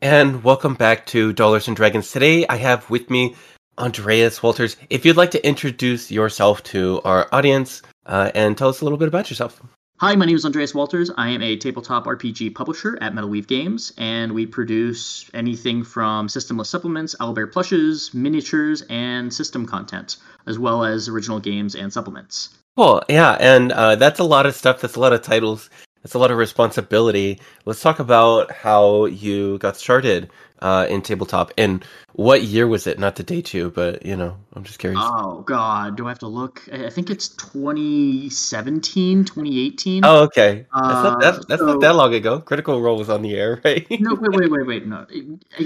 and welcome back to Dollars and Dragons. Today I have with me Andreas Walters. If you'd like to introduce yourself to our audience uh, and tell us a little bit about yourself. Hi, my name is Andreas Walters. I am a tabletop RPG publisher at Metal Weave Games, and we produce anything from systemless supplements, owlbear plushes, miniatures, and system content, as well as original games and supplements. Cool, yeah, and uh, that's a lot of stuff. That's a lot of titles. That's a lot of responsibility. Let's talk about how you got started uh, in tabletop and what year was it? Not to date you, but you know, I'm just curious. Oh God, do I have to look? I think it's 2017, 2018. Oh, okay. That's, not, that, that's so, not that long ago. Critical Role was on the air, right? no, wait, wait, wait, wait. No,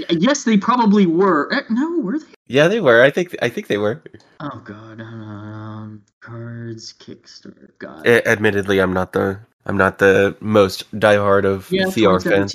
yes, they probably were. Eh, no, were they? Yeah, they were. I think. I think they were. Oh God, um, cards Kickstarter. God. admittedly, I'm not the I'm not the most diehard of yeah, CR fans.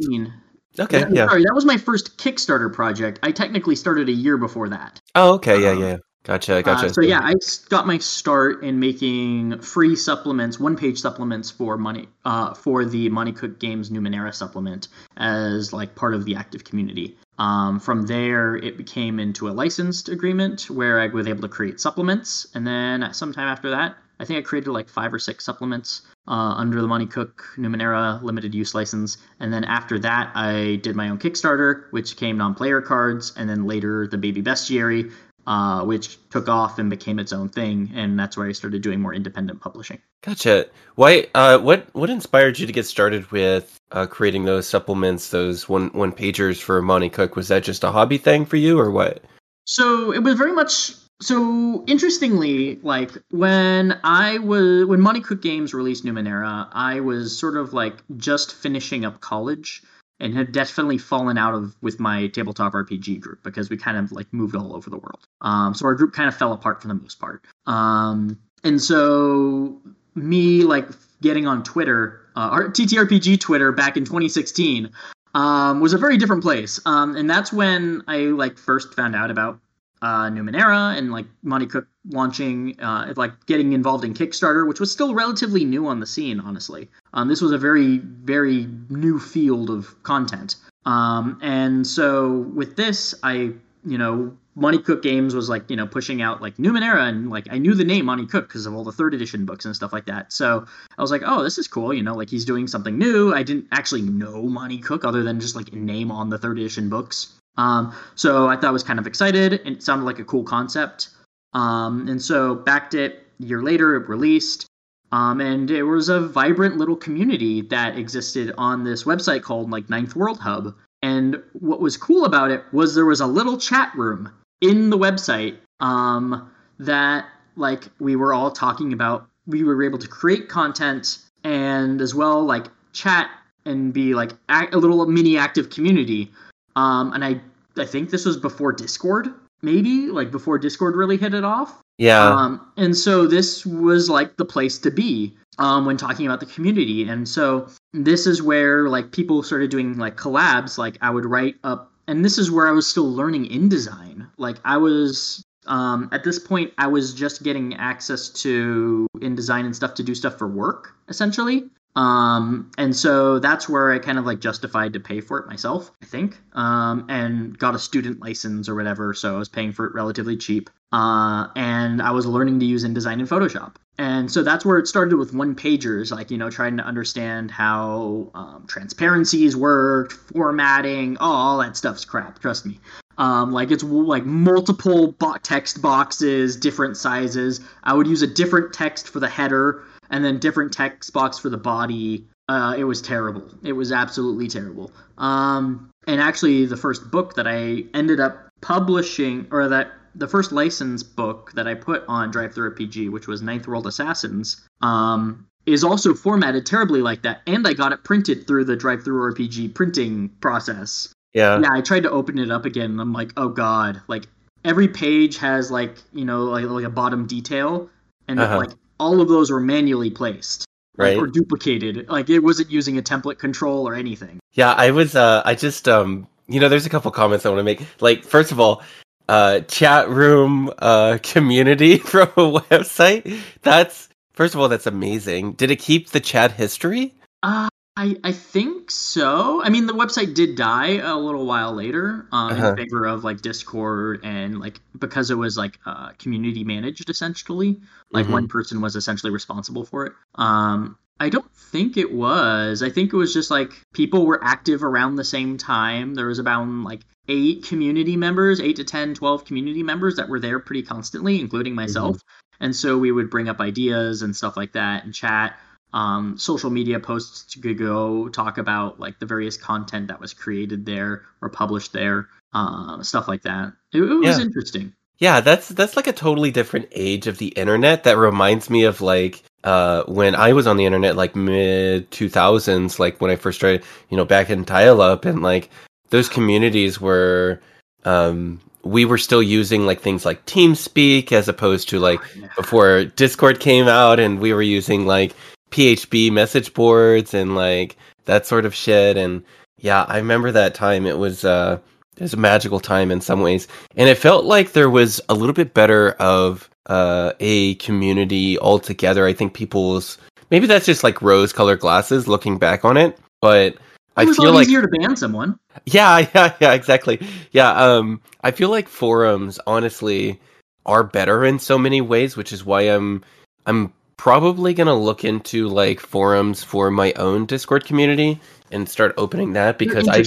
Okay, yeah, yeah. Sorry, that was my first Kickstarter project. I technically started a year before that. Oh, okay, yeah, um, yeah. Gotcha, gotcha. Uh, so yeah, I got my start in making free supplements, one-page supplements for money, uh, for the Monte Cook Games Numenera supplement as like part of the active community. Um, from there, it became into a licensed agreement where I was able to create supplements, and then sometime after that, I think I created like five or six supplements uh, under the Monte Cook Numenera limited use license. And then after that, I did my own Kickstarter, which came non player cards, and then later the Baby Bestiary, uh, which took off and became its own thing. And that's where I started doing more independent publishing. Gotcha. Why? Uh, what What inspired you to get started with uh, creating those supplements, those one one pagers for Monte Cook? Was that just a hobby thing for you, or what? So it was very much so interestingly, like when I was when Monte Cook Games released Numenera, I was sort of like just finishing up college and had definitely fallen out of with my tabletop RPG group because we kind of like moved all over the world. Um, so our group kind of fell apart for the most part. Um, and so me like getting on Twitter, uh, our TTRPG Twitter back in 2016 um, was a very different place. Um, and that's when I like first found out about uh, Numenera and like Monte Cook launching, uh, like getting involved in Kickstarter, which was still relatively new on the scene, honestly. Um, this was a very, very new field of content. Um, and so with this, I, you know, Monte Cook Games was like, you know, pushing out like Numenera and like I knew the name Monte Cook because of all the third edition books and stuff like that. So I was like, oh, this is cool. You know, like he's doing something new. I didn't actually know Monte Cook other than just like a name on the third edition books. Um, so I thought I was kind of excited and it sounded like a cool concept. Um, and so backed it. A year later, it released. Um, and it was a vibrant little community that existed on this website called like Ninth World Hub. And what was cool about it was there was a little chat room in the website um, that like we were all talking about. We were able to create content and as well like chat and be like a little mini active community um, and I I think this was before Discord, maybe like before Discord really hit it off. Yeah. Um, and so this was like the place to be um, when talking about the community. And so this is where like people started doing like collabs. Like I would write up, and this is where I was still learning InDesign. Like I was um, at this point, I was just getting access to InDesign and stuff to do stuff for work, essentially. Um, and so that's where I kind of like justified to pay for it myself, I think, um, and got a student license or whatever. So I was paying for it relatively cheap. Uh, and I was learning to use InDesign and Photoshop. And so that's where it started with one pagers, like, you know, trying to understand how um, transparencies worked, formatting, oh, all that stuff's crap, trust me. Um, like it's like multiple bo- text boxes, different sizes. I would use a different text for the header and then different text box for the body. Uh, it was terrible. It was absolutely terrible. Um, and actually, the first book that I ended up publishing, or that the first license book that I put on DriveThruRPG, which was Ninth World Assassins, um, is also formatted terribly like that. And I got it printed through the DriveThruRPG printing process. Yeah. Yeah, I tried to open it up again, and I'm like, oh god, like every page has like you know like like a bottom detail, and uh-huh. like all of those were manually placed right. like, or duplicated. Like it wasn't using a template control or anything. Yeah i was uh i just um you know there's a couple comments i want to make. Like first of all uh chat room uh community from a website. That's first of all that's amazing. Did it keep the chat history? Uh I, I think so. I mean, the website did die a little while later um, Uh-huh. in favor of like Discord and like because it was like uh, community managed essentially. Like Mhm. one person was essentially responsible for it. Um, I don't think it was. I think it was just like people were active around the same time. There was about like eight community members, eight to 10, 12 community members that were there pretty constantly, including myself. And so we would bring up ideas and stuff like that and chat um, social media posts to go talk about like the various content that was created there or published there, uh, stuff like that. It, it was Yeah. interesting. Yeah, that's that's like a totally different age of the internet. That reminds me of like uh when I was on the internet, like mid two thousands, like when I first started, you know, back in dial up, and like those communities were, um, we were still using like things like TeamSpeak as opposed to like Yeah. before Discord came out, and we were using like PHP message boards and like that sort of shit. And yeah, I remember that time. It was uh, it was a magical time in some ways, and it felt like there was a little bit better of uh, a community altogether. I think people's maybe that's just like rose-colored glasses looking back on it, but I it was a feel like easier to ban someone. yeah, yeah, yeah, exactly. Yeah, um I feel like forums honestly are better in so many ways, which is why I'm I'm probably going to look into like forums for my own Discord community and start opening that because I.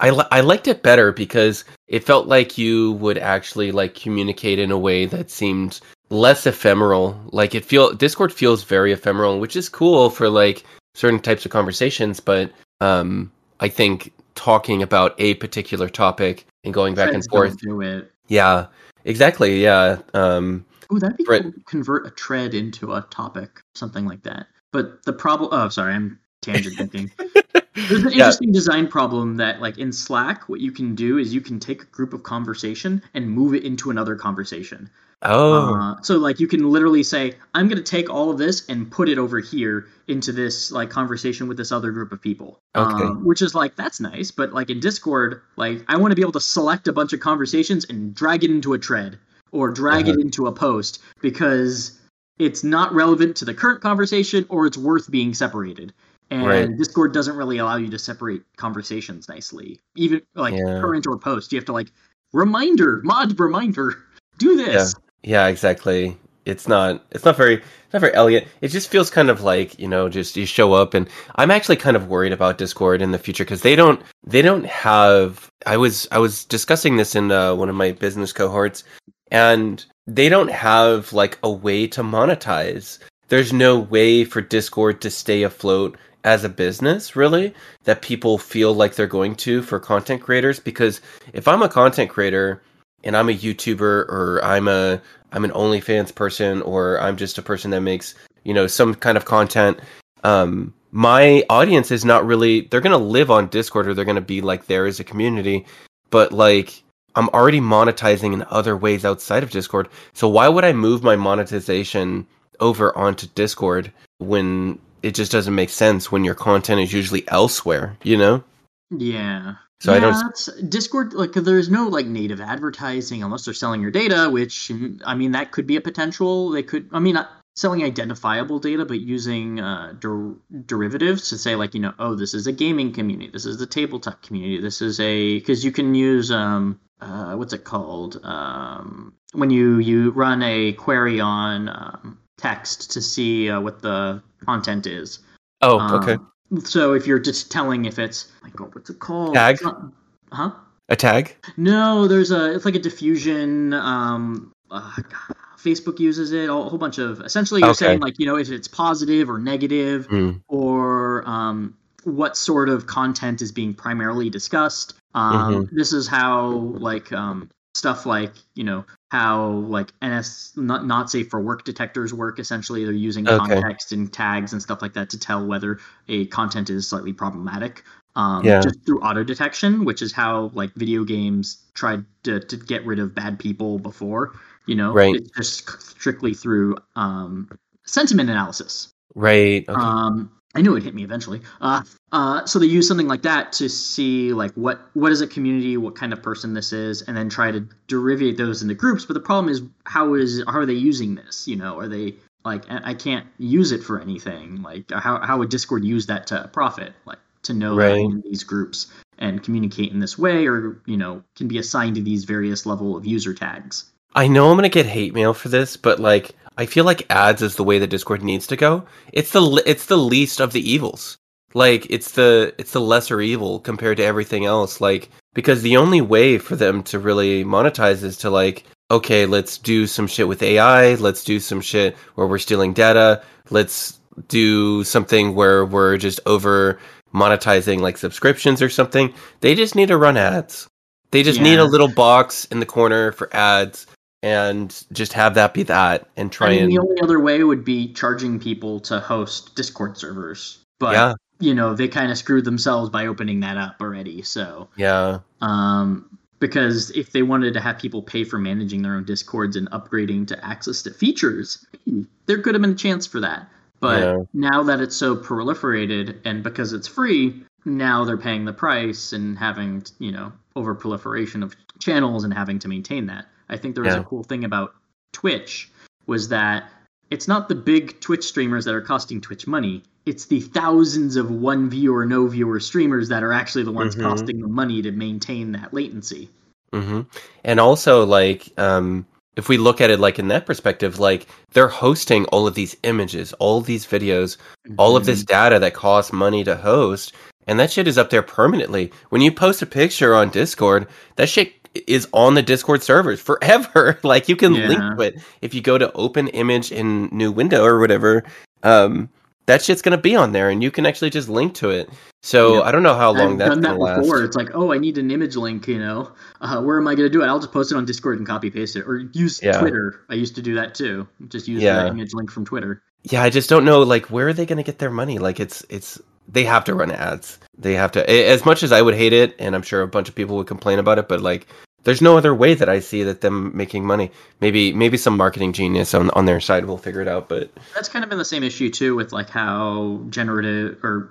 I li- I liked it better because it felt like you would actually like communicate in a way that seemed less ephemeral. Like it feel Discord feels very ephemeral, which is cool for like certain types of conversations, but um I think talking about a particular topic and going back and forth. Yeah. Exactly. Yeah. Um Ooh, that'd be Right. cool. Convert a tread into a topic, something like that. But the problem. Oh, sorry, I'm tangent thinking. There's an Yeah. interesting design problem that, like in Slack, what you can do is you can take a group of conversation and move it into another conversation. oh. Uh, so, like, you can literally say, "I'm going to take all of this and put it over here into this like conversation with this other group of people." Okay. Um, which is like that's nice, but like in Discord, like I want to be able to select a bunch of conversations and drag it into a thread or drag Uh-huh. it into a post because it's not relevant to the current conversation or it's worth being separated. And Right. Discord doesn't really allow you to separate conversations nicely. Even like Yeah. current or post, you have to like reminder, mod reminder, do this. Yeah, exactly. It's not it's not very it's not very elegant. It just feels kind of like, you know, just you show up and I'm actually kind of worried about Discord in the future cuz they don't they don't have I was I was discussing this in uh, one of my business cohorts and they don't have like a way to monetize. There's no way for Discord to stay afloat as a business, really, that people feel like they're going to for content creators because if I'm a content creator and I'm a YouTuber or I'm a I'm an OnlyFans person or I'm just a person that makes you know some kind of content. Um, my audience is not really they're gonna live on Discord or they're gonna be like there as a community, but like I'm already monetizing in other ways outside of Discord. So why would I move my monetization over onto Discord when it just doesn't make sense when your content is usually elsewhere, you know? Yeah. So I don't Discord like there's no like native advertising unless they're selling your data, which I mean that could be a potential. They could I mean not selling identifiable data, but using uh, der- derivatives to say like you know oh this is a gaming community, this is the tabletop community, this is a because you can use um uh what's it called um when you you run a query on um, text to see uh, what the content is. Oh, Um, okay. So if you're just telling if it's my God, what's it called? Tag? Not- huh? A tag? No, there's a. It's like a diffusion. Um, uh, Facebook uses it. A whole bunch of. Essentially, you're Okay. saying like you know if it's positive or negative Mm. or um, what sort of content is being primarily discussed. Um, Mm-hmm. This is how like um, stuff like you know how like NS not not safe for work detectors work. Essentially, they're using Okay. context and tags and stuff like that to tell whether a content is slightly problematic. Um, Yeah. just through auto detection, which is how like video games tried to, to get rid of bad people before. You know, Right. it's just strictly through um, sentiment analysis. Right. Okay. Um, I knew it hit me eventually. Uh, uh, so they use something like that to see like what what is a community, what kind of person this is, and then try to derivate those into groups. But the problem is how is how are they using this? You know, are they like I can't use it for anything. Like how how would Discord use that to profit? Like to know right. that I'm in these groups and communicate in this way, or you know, can be assigned to these various level of user tags. I know I'm gonna get hate mail for this, but like I feel like ads is the way that Discord needs to go. It's the it's the least of the evils. Like it's the it's the lesser evil compared to everything else. Like because the only way for them to really monetize is to like okay, let's do some shit with AI. Let's do some shit where we're stealing data. Let's do something where we're just over monetizing like subscriptions or something. They just need to run ads. They just yeah. need a little box in the corner for ads and just have that be that and try I mean, and the only other way would be charging people to host Discord servers. But yeah. you know, they kind of screwed themselves by opening that up already. So Yeah. Um because if they wanted to have people pay for managing their own discords and upgrading to access to features, there could have been a chance for that. But yeah. now that it's so proliferated and because it's free, now they're paying the price and having, you know, over proliferation of channels and having to maintain that. I think there was yeah. a cool thing about Twitch was that it's not the big Twitch streamers that are costing Twitch money. It's the thousands of one viewer, no viewer streamers that are actually the ones mm-hmm. costing the money to maintain that latency. Mm-hmm. And also, like, um, if we look at it like in that perspective, like they're hosting all of these images, all these videos, mm-hmm. all of this mm-hmm. data that costs money to host, and that shit is up there permanently. When you post a picture on Discord, that shit is on the Discord servers forever. like you can yeah. link to it if you go to open image in new window or whatever. Um, that shit's gonna be on there, and you can actually just link to it. So yeah. I don't know how long I've that's done that before. Last. It's like, oh, I need an image link. You know, uh, where am I gonna do it? I'll just post it on Discord and copy paste it, or use yeah. Twitter. I used to do that too. Just use yeah. the image link from Twitter. Yeah, I just don't know. Like, where are they gonna get their money? Like, it's it's they have to run ads. They have to. As much as I would hate it, and I'm sure a bunch of people would complain about it, but like there's no other way that I see that them making money. Maybe maybe some marketing genius on on their side will figure it out. But that's kind of been the same issue too with like how generative or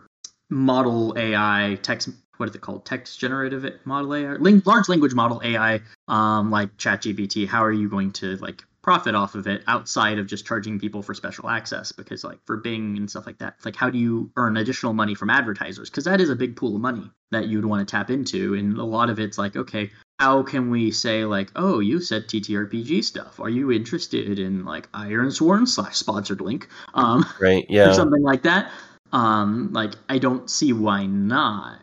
model AI text what is it called text generative model AI large language model AI um like ChatGPT. How are you going to like profit off of it outside of just charging people for special access because like for bing and stuff like that like how do you earn additional money from advertisers? Because that is a big pool of money that you'd want to tap into and a lot of it's like okay how can we say like oh you said ttrpg stuff. Are you interested in like Ironsworn slash sponsored link? Um right yeah. or something like that. Um like i don't see why not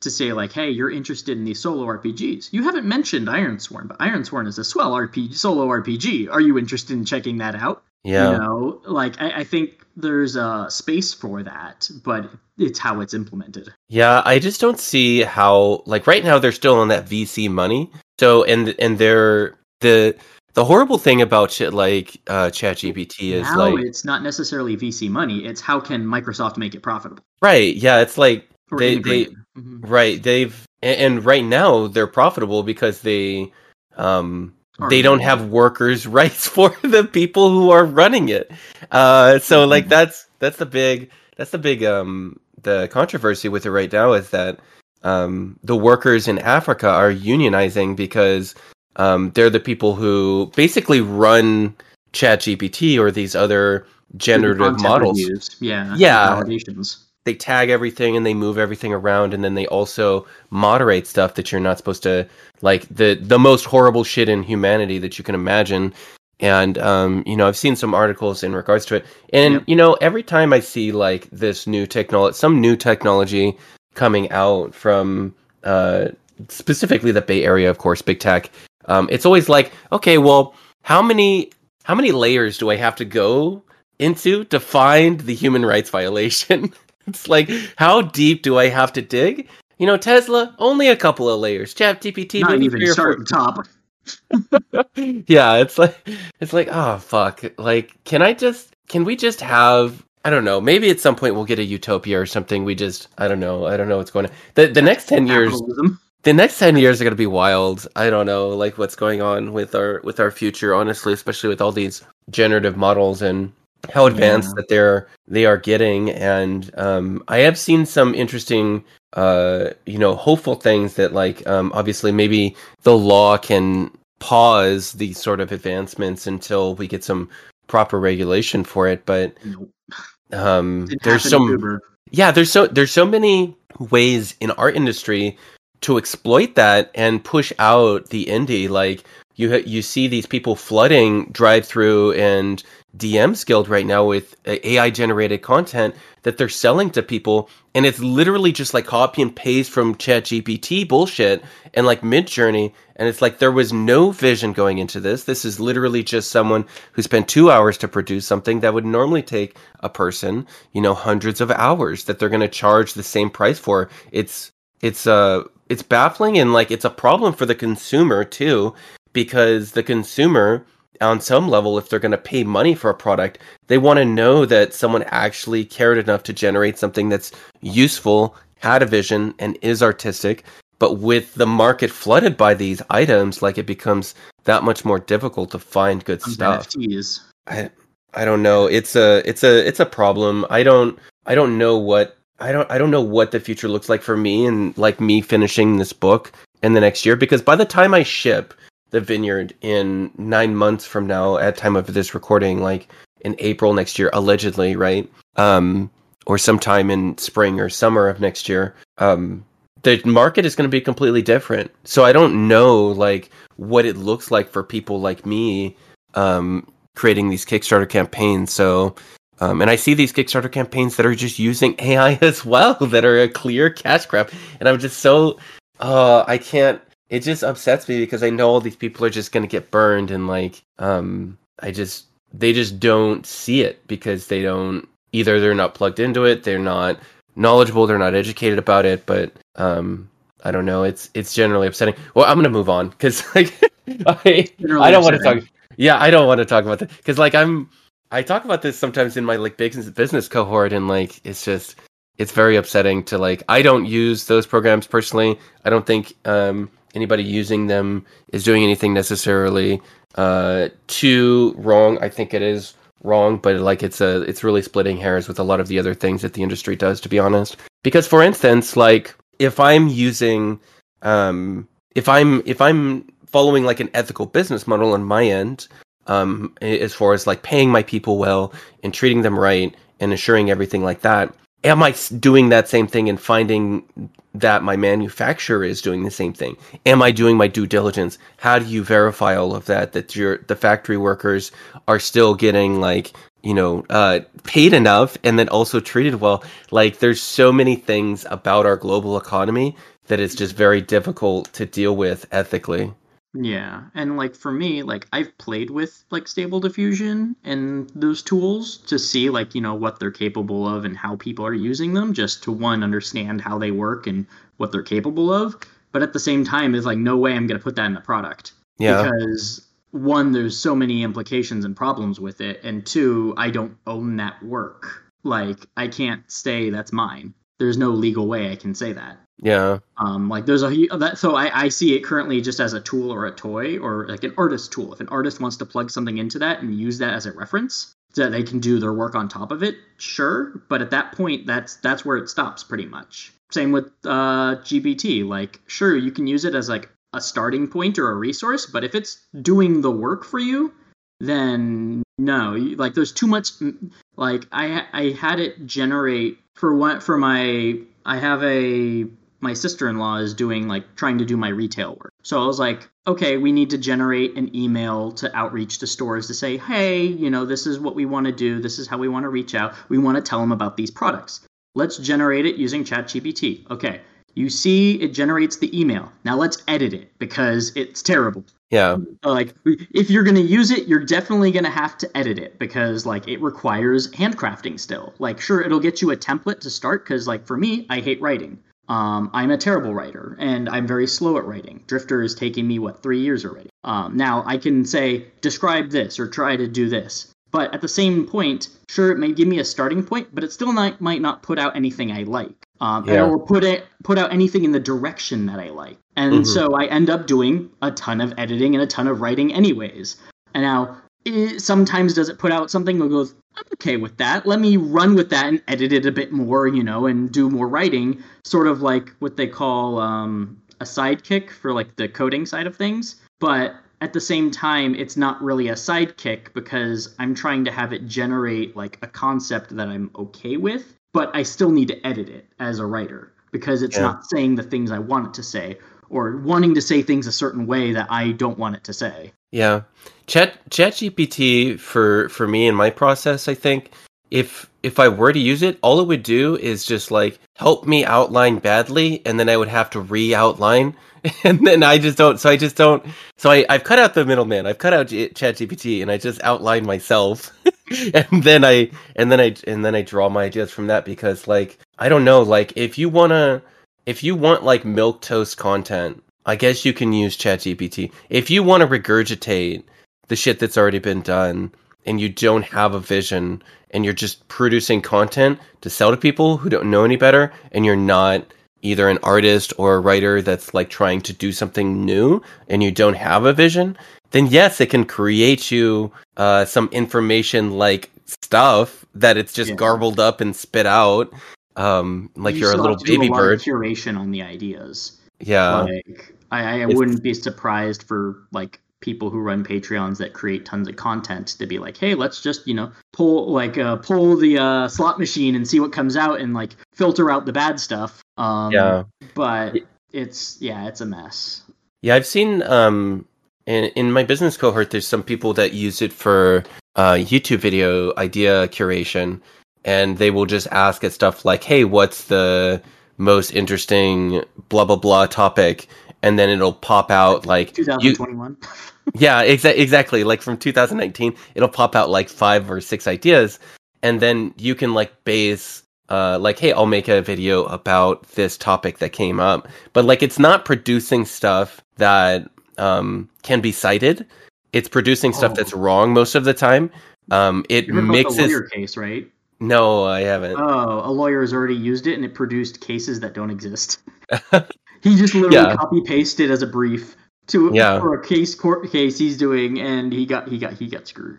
to say like, hey, you're interested in these solo RPGs. You haven't mentioned Ironsworn, but Ironsworn is a swell RPG, solo RPG. Are you interested in checking that out? Yeah. You know, like I, I think there's a space for that, but it's how it's implemented. Yeah, I just don't see how like right now they're still on that VC money. So and and they're the the horrible thing about shit like uh, ChatGPT is now like it's not necessarily VC money. It's how can Microsoft make it profitable? Right. Yeah. It's like they, they mm-hmm. right they've and, right now they're profitable because they um they don't have workers rights for the people who are running it uh so mm-hmm. like that's that's the big that's the big um the controversy with it right now is that um the workers in africa are unionizing because um they're the people who basically run chat gpt or these other generative models reviews. yeah yeah validations they tag everything and they move everything around and then they also moderate stuff that you're not supposed to like the the most horrible shit in humanity that you can imagine. And um, you know i've seen some articles in regards to it. And you know every time i see like this new technology some new technology coming out from uh, specifically the bay area of course big tech um, it's always like okay well how many how many layers do i have to go into to find the human rights violation it's like, how deep do I have to dig? You know, Tesla, only a couple of layers. Chat GPT, not even start top. yeah, it's like it's like, oh fuck. Like, can I just can we just have I don't know, maybe at some point we'll get a utopia or something. We just I don't know. I don't know what's going on. The the next ten years the next 10 years are going to be wild i don't know like what's going on with our with our future honestly especially with all these generative models and how advanced yeah. that they're they are getting and um, i have seen some interesting uh, you know hopeful things that like um, obviously maybe the law can pause these sort of advancements until we get some proper regulation for it. But um, there's so yeah, there's so there's so many ways in our industry to exploit that and push out the indie. Like you ha- you see these people flooding drive through and DMs Guild right now with AI generated content that they're selling to people, and it's literally just like copy and paste from ChatGPT bullshit and like Midjourney, and it's like there was no vision going into this. This is literally just someone who spent two hours to produce something that would normally take a person, you know, hundreds of hours that they're going to charge the same price for. It's it's uh it's baffling and like it's a problem for the consumer too because the consumer on some level if they're going to pay money for a product they want to know that someone actually cared enough to generate something that's useful had a vision and is artistic but with the market flooded by these items like it becomes that much more difficult to find good Some stuff NFTs. I I don't know. It's a it's a it's a problem. I don't I don't know what I don't I don't know what the future looks like for me and like me finishing this book in the next year because by the time I ship the vineyard in 9 months from now at time of this recording like in April next year allegedly, right? Um or sometime in spring or summer of next year. Um the market is going to be completely different. So I don't know like what it looks like for people like me um creating these Kickstarter campaigns. So, um, and I see these Kickstarter campaigns that are just using AI as well, that are a clear cash grab, and I'm just so, uh, I can't. It just upsets me because I know all these people are just gonna get burned, and like, um, I just they just don't see it because they don't either they're not plugged into it, they're not knowledgeable, they're not educated about it, but um, I don't know. It's it's generally upsetting. Well, I'm gonna move on because like I I don't want to talk. Yeah, I don't want to talk about that because like I'm I talk about this sometimes in my like business business cohort and like it's just it's very upsetting to like I don't use those programs personally. I don't think um anybody using them is doing anything necessarily uh too wrong. I think it is wrong, but like it's a it's really splitting hairs with a lot of the other things that the industry does to be honest. Because for instance, like if I'm using um if I'm if I'm following like an ethical business model on my end, um, as far as like paying my people well and treating them right and ensuring everything like that. Am I doing that same thing and finding that my manufacturer is doing the same thing? Am I doing my due diligence? How do you verify all of that? That your the factory workers are still getting like you know uh, paid enough and then also treated well. Like there's so many things about our global economy that it's just very difficult to deal with ethically. Yeah, and like for me, like I've played with like Stable Diffusion and those tools to see like you know what they're capable of and how people are using them, just to one understand how they work and what they're capable of. But at the same time, it's like no way I'm gonna put that in the product Yeah. because one, there's so many implications and problems with it, and two, I don't own that work. Like I can't say that's mine. There's no legal way I can say that. Yeah. Um, like there's a that so I, I see it currently just as a tool or a toy or like an artist tool. If an artist wants to plug something into that and use that as a reference so that they can do their work on top of it, sure. But at that point, that's that's where it stops pretty much. Same with uh, GPT. Like sure, you can use it as like a starting point or a resource, but if it's doing the work for you, then no. Like there's too much. Like I I had it generate for one for my I have a my sister-in-law is doing like trying to do my retail work. So I was like, okay, we need to generate an email to outreach to stores to say, hey, you know, this is what we want to do. This is how we want to reach out. We want to tell them about these products. Let's generate it using ChatGPT. Okay. You see it generates the email. Now let's edit it because it's terrible Yeah. like if you're going to use it you're definitely going to have to edit it because like it requires handcrafting still like sure it'll get you a template to start because like for me i hate writing um, i'm a terrible writer and i'm very slow at writing drifter is taking me what three years already um, now i can say describe this or try to do this but at the same point sure it may give me a starting point but it still not, might not put out anything i like um, Yeah. or put it put out anything in the direction that I like. And Mhm. so I end up doing a ton of editing and a ton of writing anyways. And now it, sometimes does it put out something that goes, I'm okay with that. Let me run with that and edit it a bit more, you know, and do more writing, sort of like what they call um, a sidekick for like the coding side of things. But at the same time, it's not really a sidekick because I'm trying to have it generate like a concept that I'm okay with, but I still need to edit it as a writer because it's Yeah. not saying the things I want it to say or wanting to say things a certain way that I don't want it to say. Yeah. Chat ChatGPT for for me in my process, I think if if I were to use it, all it would do is just like help me outline badly and then I would have to re-outline and then I just don't so I just don't so I I've cut out the middleman. I've cut out G- ChatGPT and I just outline myself. and then I and then I and then I draw my ideas from that because like I don't know like if you want to if you want like milk toast content I guess you can use ChatGPT. If you want to regurgitate the shit that's already been done and you don't have a vision and you're just producing content to sell to people who don't know any better and you're not either an artist or a writer that's like trying to do something new and you don't have a vision, then yes, it can create you uh, some information like stuff that it's just Yeah. garbled up and spit out. Um, like You you're a little have to do baby a lot of bird. curation on the ideas. Yeah. like I, I wouldn't be surprised for like people who run Patreons that create tons of content to be like, hey, let's just you know pull like uh, pull the uh, slot machine and see what comes out and like filter out the bad stuff. Um, Yeah. but it's yeah, it's a mess. Yeah, I've seen um in in my business cohort there's some people that use it for uh YouTube video idea curation and they will just ask it stuff like, "Hey, what's the most interesting blah blah blah topic?" and then it'll pop out like you 2021. yeah, exa- exactly. Like from 2019, it'll pop out like five or six ideas, and then you can like base, uh, like, hey, I'll make a video about this topic that came up. But like, it's not producing stuff that um, can be cited. It's producing stuff Oh. that's wrong most of the time. Um, it You the mixes. lawyer case, right? No, I haven't. Oh, a lawyer has already used it and it produced cases that don't exist. he just literally Yeah. copy pasted as a brief to Yeah. for a case court case he's doing, and he got he got he got screwed.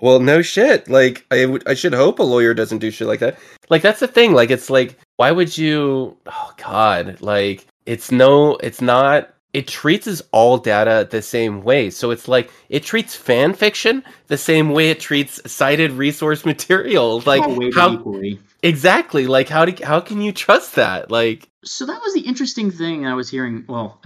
Well, no shit. Like I I should hope a lawyer doesn't do shit like that. Like that's the thing. Like it's like, why would you? Oh God! Like it's no, it's not. It treats all data the same way. So it's like it treats fan fiction the same way it treats cited resource material. Like how equally. exactly? Like how do how can you trust that? Like So that was the interesting thing I was hearing. Well,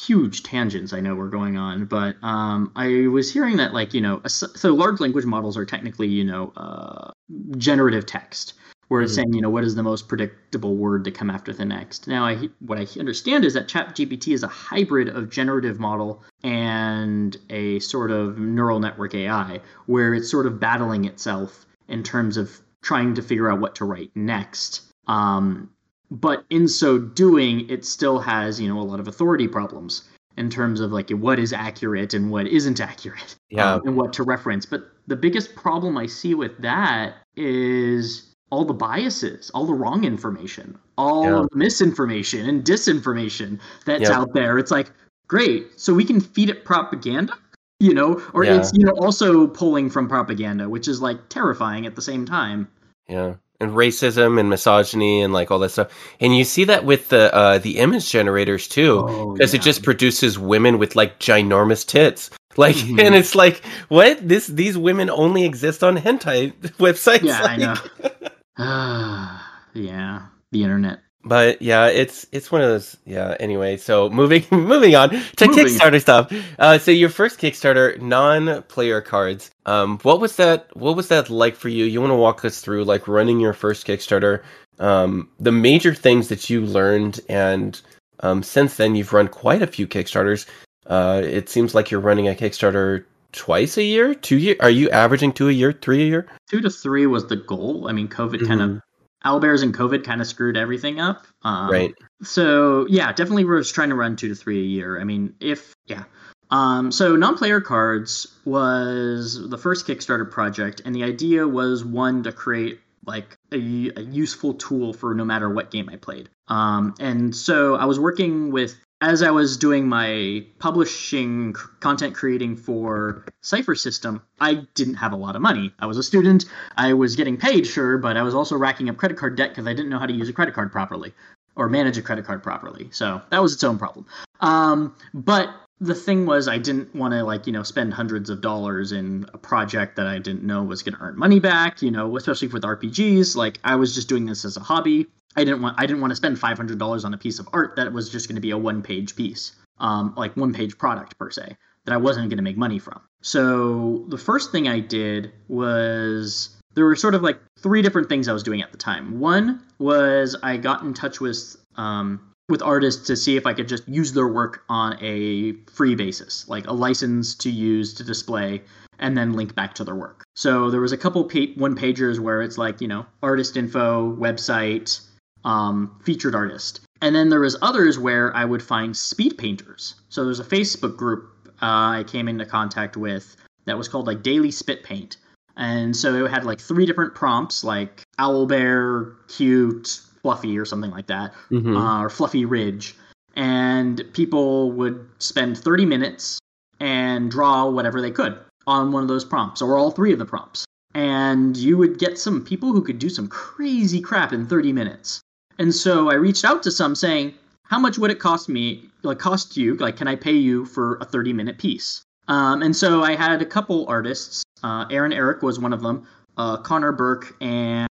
huge tangents I know were going on, but um, I was hearing that like you know, so large language models are technically you know uh, generative text, where it's Mhm. saying you know what is the most predictable word to come after the next. Now, I what I understand is that ChatGPT is a hybrid of generative model and a sort of neural network AI, where it's sort of battling itself in terms of trying to figure out what to write next. Um, but in so doing, it still has you know a lot of authority problems in terms of like what is accurate and what isn't accurate, Yeah. um, and what to reference. But the biggest problem I see with that is all the biases, all the wrong information, all Yeah. the misinformation and disinformation that's Yep. out there. It's like great, so we can feed it propaganda. You know, or Yeah. it's you know also pulling from propaganda, which is like terrifying at the same time. Yeah. And racism and misogyny and like all that stuff. And you see that with the uh the image generators too. Oh, Because yeah. it just produces women with like ginormous tits. Like Mhm. and it's like, what? This these women only exist on hentai websites. Yeah, I know. yeah, the internet. But yeah, it's it's one of those yeah, anyway, so moving moving on to Moving. Kickstarter stuff. Uh so your first Kickstarter, non player cards. Um what was that what was that like for you? You wanna walk us through like running your first Kickstarter, um, the major things that you learned and um since then you've run quite a few Kickstarters. Uh it seems like you're running a Kickstarter twice a year, two year are you averaging two a year, three a year? Two to three was the goal. I mean, COVID kind of owlbears and COVID kind of screwed everything up. Um, right. So yeah, definitely we're just trying to run two to three a year. I mean, if yeah. Um, so non-player cards was the first Kickstarter project, and the idea was one to create like a, a useful tool for no matter what game I played. Um, and so I was working with as I was doing my publishing content creating for Cypher System, I didn't have a lot of money. I was a student. I was getting paid, sure, but I was also racking up credit card debt because I didn't know how to use a credit card properly or manage a credit card properly. So that was its own problem. Um, but the thing was I didn't want to like, you know, spend hundreds of dollars in a project that I didn't know was going to earn money back, you know, especially with RPGs. Like I was just doing this as a hobby. I didn't want I didn't want to spend $500 on a piece of art that was just going to be a one-page piece. Um like one-page product per se that I wasn't going to make money from. So the first thing I did was there were sort of like three different things I was doing at the time. One was I got in touch with um, with artists to see if I could just use their work on a free basis, like a license to use to display and then link back to their work. So there was a couple pa- one pagers where it's like, you know, artist info, website, um, featured artist. And then there was others where I would find speed painters. So there's a Facebook group uh, I came into contact with that was called like Daily Spit Paint. And so it had like three different prompts like owl bear, cute, fluffy, or something like that, Mhm. uh, or fluffy ridge. And people would spend 30 minutes and draw whatever they could on one of those prompts, or all three of the prompts. And you would get some people who could do some crazy crap in 30 minutes. And so I reached out to some saying, how much would it cost me, like cost you, like can I pay you for a 30 minute piece? Um, and so I had a couple artists. Uh, Aaron Eric was one of them, uh, Connor Burke, and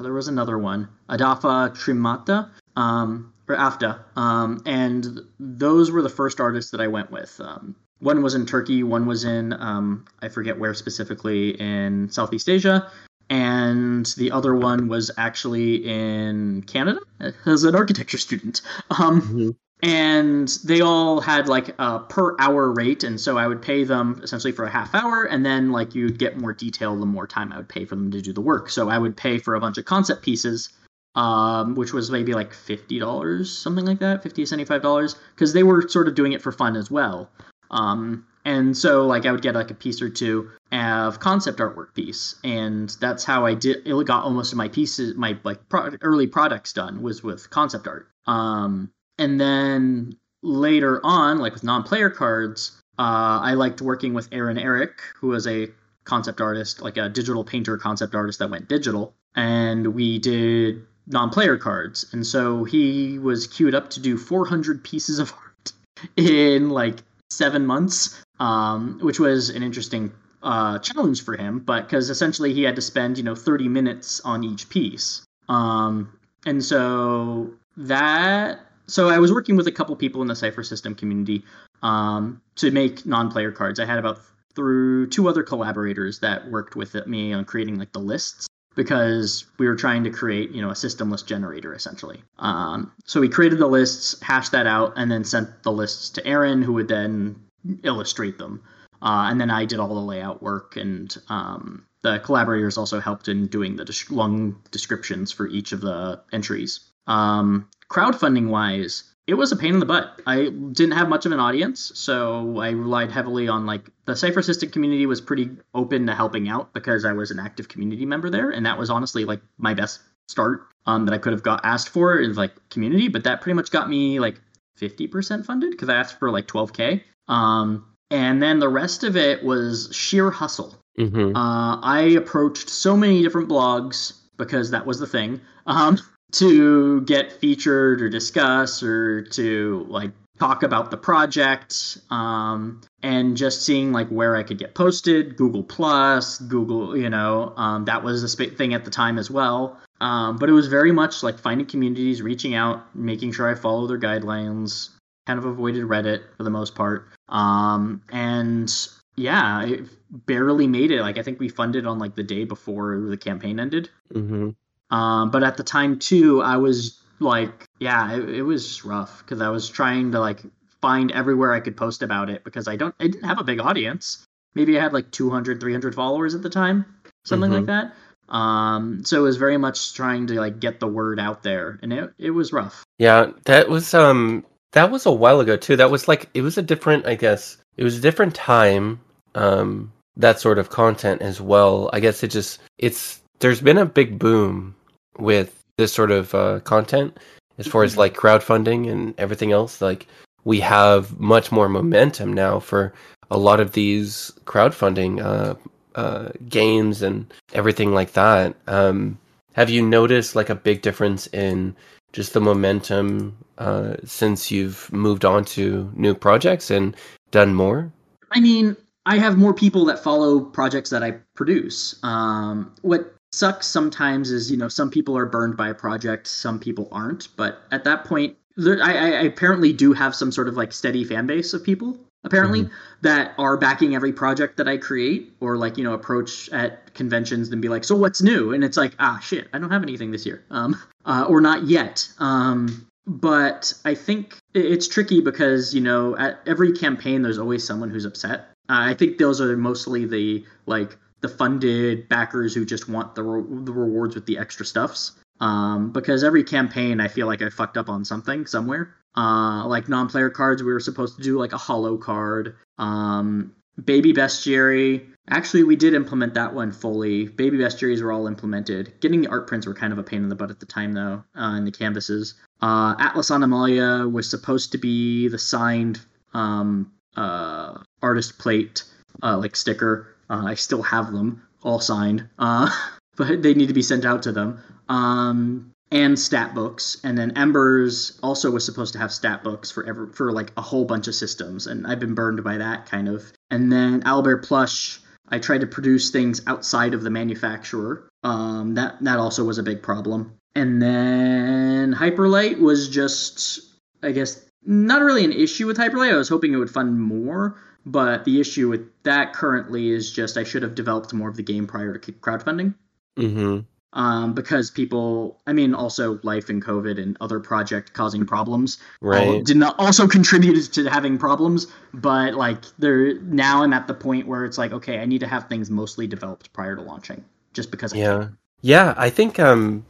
there was another one, Adafa Trimata, um, or Afta. Um, and those were the first artists that I went with. Um, one was in Turkey, one was in, um, I forget where specifically, in Southeast Asia. And the other one was actually in Canada as an architecture student. Um, Mhm. and they all had like a per hour rate and so i would pay them essentially for a half hour and then like you'd get more detail the more time i would pay for them to do the work so i would pay for a bunch of concept pieces um, which was maybe like $50 something like that 50 $75 because they were sort of doing it for fun as well um, and so like i would get like a piece or two of concept artwork piece. And that's how i did it got almost my pieces my like early products done was with concept art. Um, and then later on, like with non-player cards, uh, I liked working with Aaron Eric, who was a concept artist, like a digital painter concept artist that went digital, and we did non-player cards. And so he was queued up to do 400 pieces of art in like seven months, um, which was an interesting uh, challenge for him. But because essentially he had to spend you know 30 minutes on each piece, um, and so that so I was working with a couple people in the Cypher System community um, to make non-player cards. I had about through two other collaborators that worked with me on creating like the lists because we were trying to create you know a system list generator essentially. Um, so we created the lists, hashed that out, and then sent the lists to Aaron, who would then illustrate them. Uh, and then I did all the layout work, and um, the collaborators also helped in doing the des- long descriptions for each of the entries. Um, crowdfunding wise, it was a pain in the butt. I didn't have much of an audience, so I relied heavily on like the Cypher System community was pretty open to helping out because I was an active community member there, and that was honestly like my best start um, that I could have got asked for is like community, but that pretty much got me like 50% funded because I asked for like 12k. Um, and then the rest of it was sheer hustle. Mhm. Uh, I approached so many different blogs because that was the thing um, to get featured or discuss or to like talk about the project um, and just seeing like where I could get posted. Google Plus, Google, you know, um, that was a sp- thing at the time as well. Um, but it was very much like finding communities, reaching out, making sure I follow their guidelines. Kind of avoided Reddit for the most part. Um, and yeah, it barely made it. Like I think we funded on like the day before the campaign ended. Mhm. Um, but at the time too, I was like, yeah, it, it was rough because I was trying to like find everywhere I could post about it because I don't, I didn't have a big audience. Maybe I had like 200, 300 followers at the time, something like that. Um, so it was very much trying to like get the word out there, and it it was rough. Yeah, that was um that was a while ago too. That was like it was a different, I guess. It was a different time um that sort of content as well. I guess it just it's there's been a big boom with this sort of uh content as far as like crowdfunding and everything else like we have much more momentum now for a lot of these crowdfunding uh uh games and everything like that. Um have you noticed like a big difference in just the momentum uh, since you've moved on to new projects and done more? I mean, I have more people that follow projects that I produce. Um, what sucks sometimes is, you know, some people are burned by a project, some people aren't. But at that point, there, I, I apparently do have some sort of like steady fan base of people apparently mm-hmm. that are backing every project that I create or like you know approach at conventions and be like so what's new and it's like ah shit I don't have anything this year um uh, or not yet um but I think it's tricky because you know at every campaign there's always someone who's upset uh, I think those are mostly the like the funded backers who just want the re- the rewards with the extra stuffs um, because every campaign I feel like I fucked up on something somewhere. Uh, like non-player cards, we were supposed to do like a hollow card. Um, Baby Bestiary. Actually, we did implement that one fully. Baby Bestiaries were all implemented. Getting the art prints were kind of a pain in the butt at the time, though, uh, in the canvases. Uh, Atlas Animalia was supposed to be the signed um, uh, artist plate, uh, like sticker. Uh, I still have them all signed, uh, but they need to be sent out to them um, and stat books. And then Embers also was supposed to have stat books for ever for like a whole bunch of systems, and I've been burned by that kind of. And then Owlbear Plush, I tried to produce things outside of the manufacturer. Um, that that also was a big problem. And then Hyperlight was just, I guess, not really an issue with Hyperlight. I was hoping it would fund more, but the issue with that currently is just I should have developed more of the game prior to crowdfunding. Mm-hmm um, because people, I mean, also life and COVID and other project causing problems, right? did not also contributed to having problems. But like, there now I'm at the point where it's like, okay, I need to have things mostly developed prior to launching, just because. I yeah, can. yeah, I think um,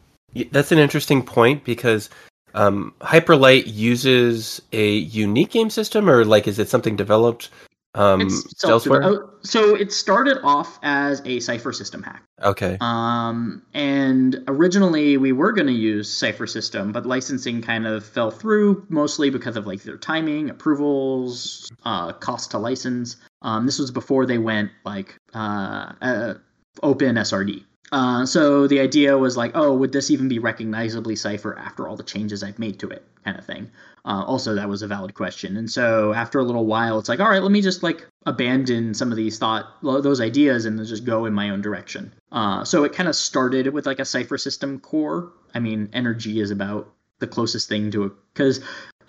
that's an interesting point because um, Hyperlight uses a unique game system, or like, is it something developed um, it's elsewhere? Oh, so it started off as a Cypher system hack. Okay. Um, and originally we were going to use Cypher system, but licensing kind of fell through mostly because of like their timing, approvals, uh, cost to license. Um, this was before they went like uh, uh, open SRD. Uh, so the idea was like, oh, would this even be recognizably Cypher after all the changes I've made to it, kind of thing. Uh, also, that was a valid question. And so after a little while, it's like, all right, let me just like abandon some of these thought, those ideas, and just go in my own direction. Uh, so it kind of started with like a Cypher system core. I mean, energy is about the closest thing to it because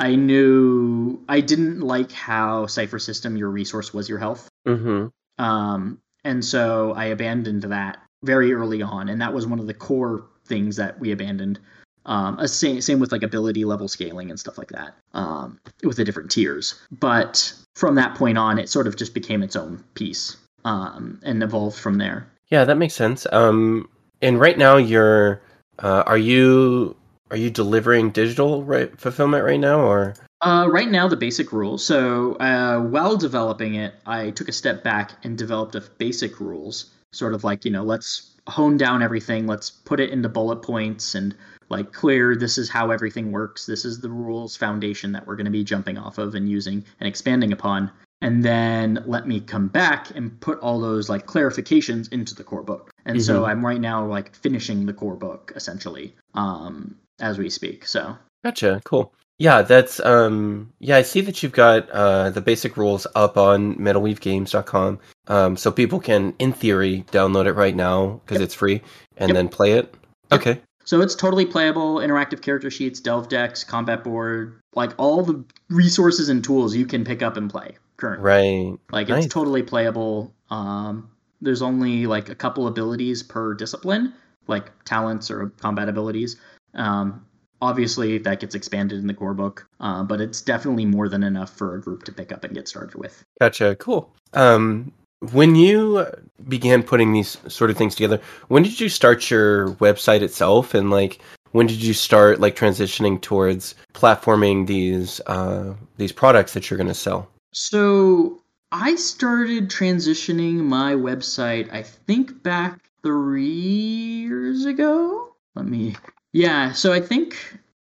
I knew I didn't like how Cypher system your resource was your health. Mm-hmm. Um, and so I abandoned that very early on, and that was one of the core things that we abandoned. Um, same same with like ability level scaling and stuff like that um, with the different tiers. But from that point on, it sort of just became its own piece um, and evolved from there. Yeah, that makes sense. Um, and right now, you're uh, are you are you delivering digital right, fulfillment right now, or uh, right now, the basic rules. So uh, while developing it, I took a step back and developed a basic rules sort of like you know let's hone down everything let's put it into bullet points and like clear this is how everything works this is the rules foundation that we're going to be jumping off of and using and expanding upon and then let me come back and put all those like clarifications into the core book and mm-hmm. so i'm right now like finishing the core book essentially um as we speak so gotcha cool yeah, that's um yeah, I see that you've got uh the basic rules up on metalweavegames.com. Um so people can in theory download it right now because yep. it's free and yep. then play it. Yep. Okay. So it's totally playable, interactive character sheets, delve decks, combat board, like all the resources and tools you can pick up and play currently. Right. Like nice. it's totally playable. Um there's only like a couple abilities per discipline, like talents or combat abilities. Um, Obviously, that gets expanded in the core book, uh, but it's definitely more than enough for a group to pick up and get started with. Gotcha. Cool. Um, when you began putting these sort of things together, when did you start your website itself, and like when did you start like transitioning towards platforming these uh, these products that you're going to sell? So I started transitioning my website, I think back three years ago. Let me yeah, so I think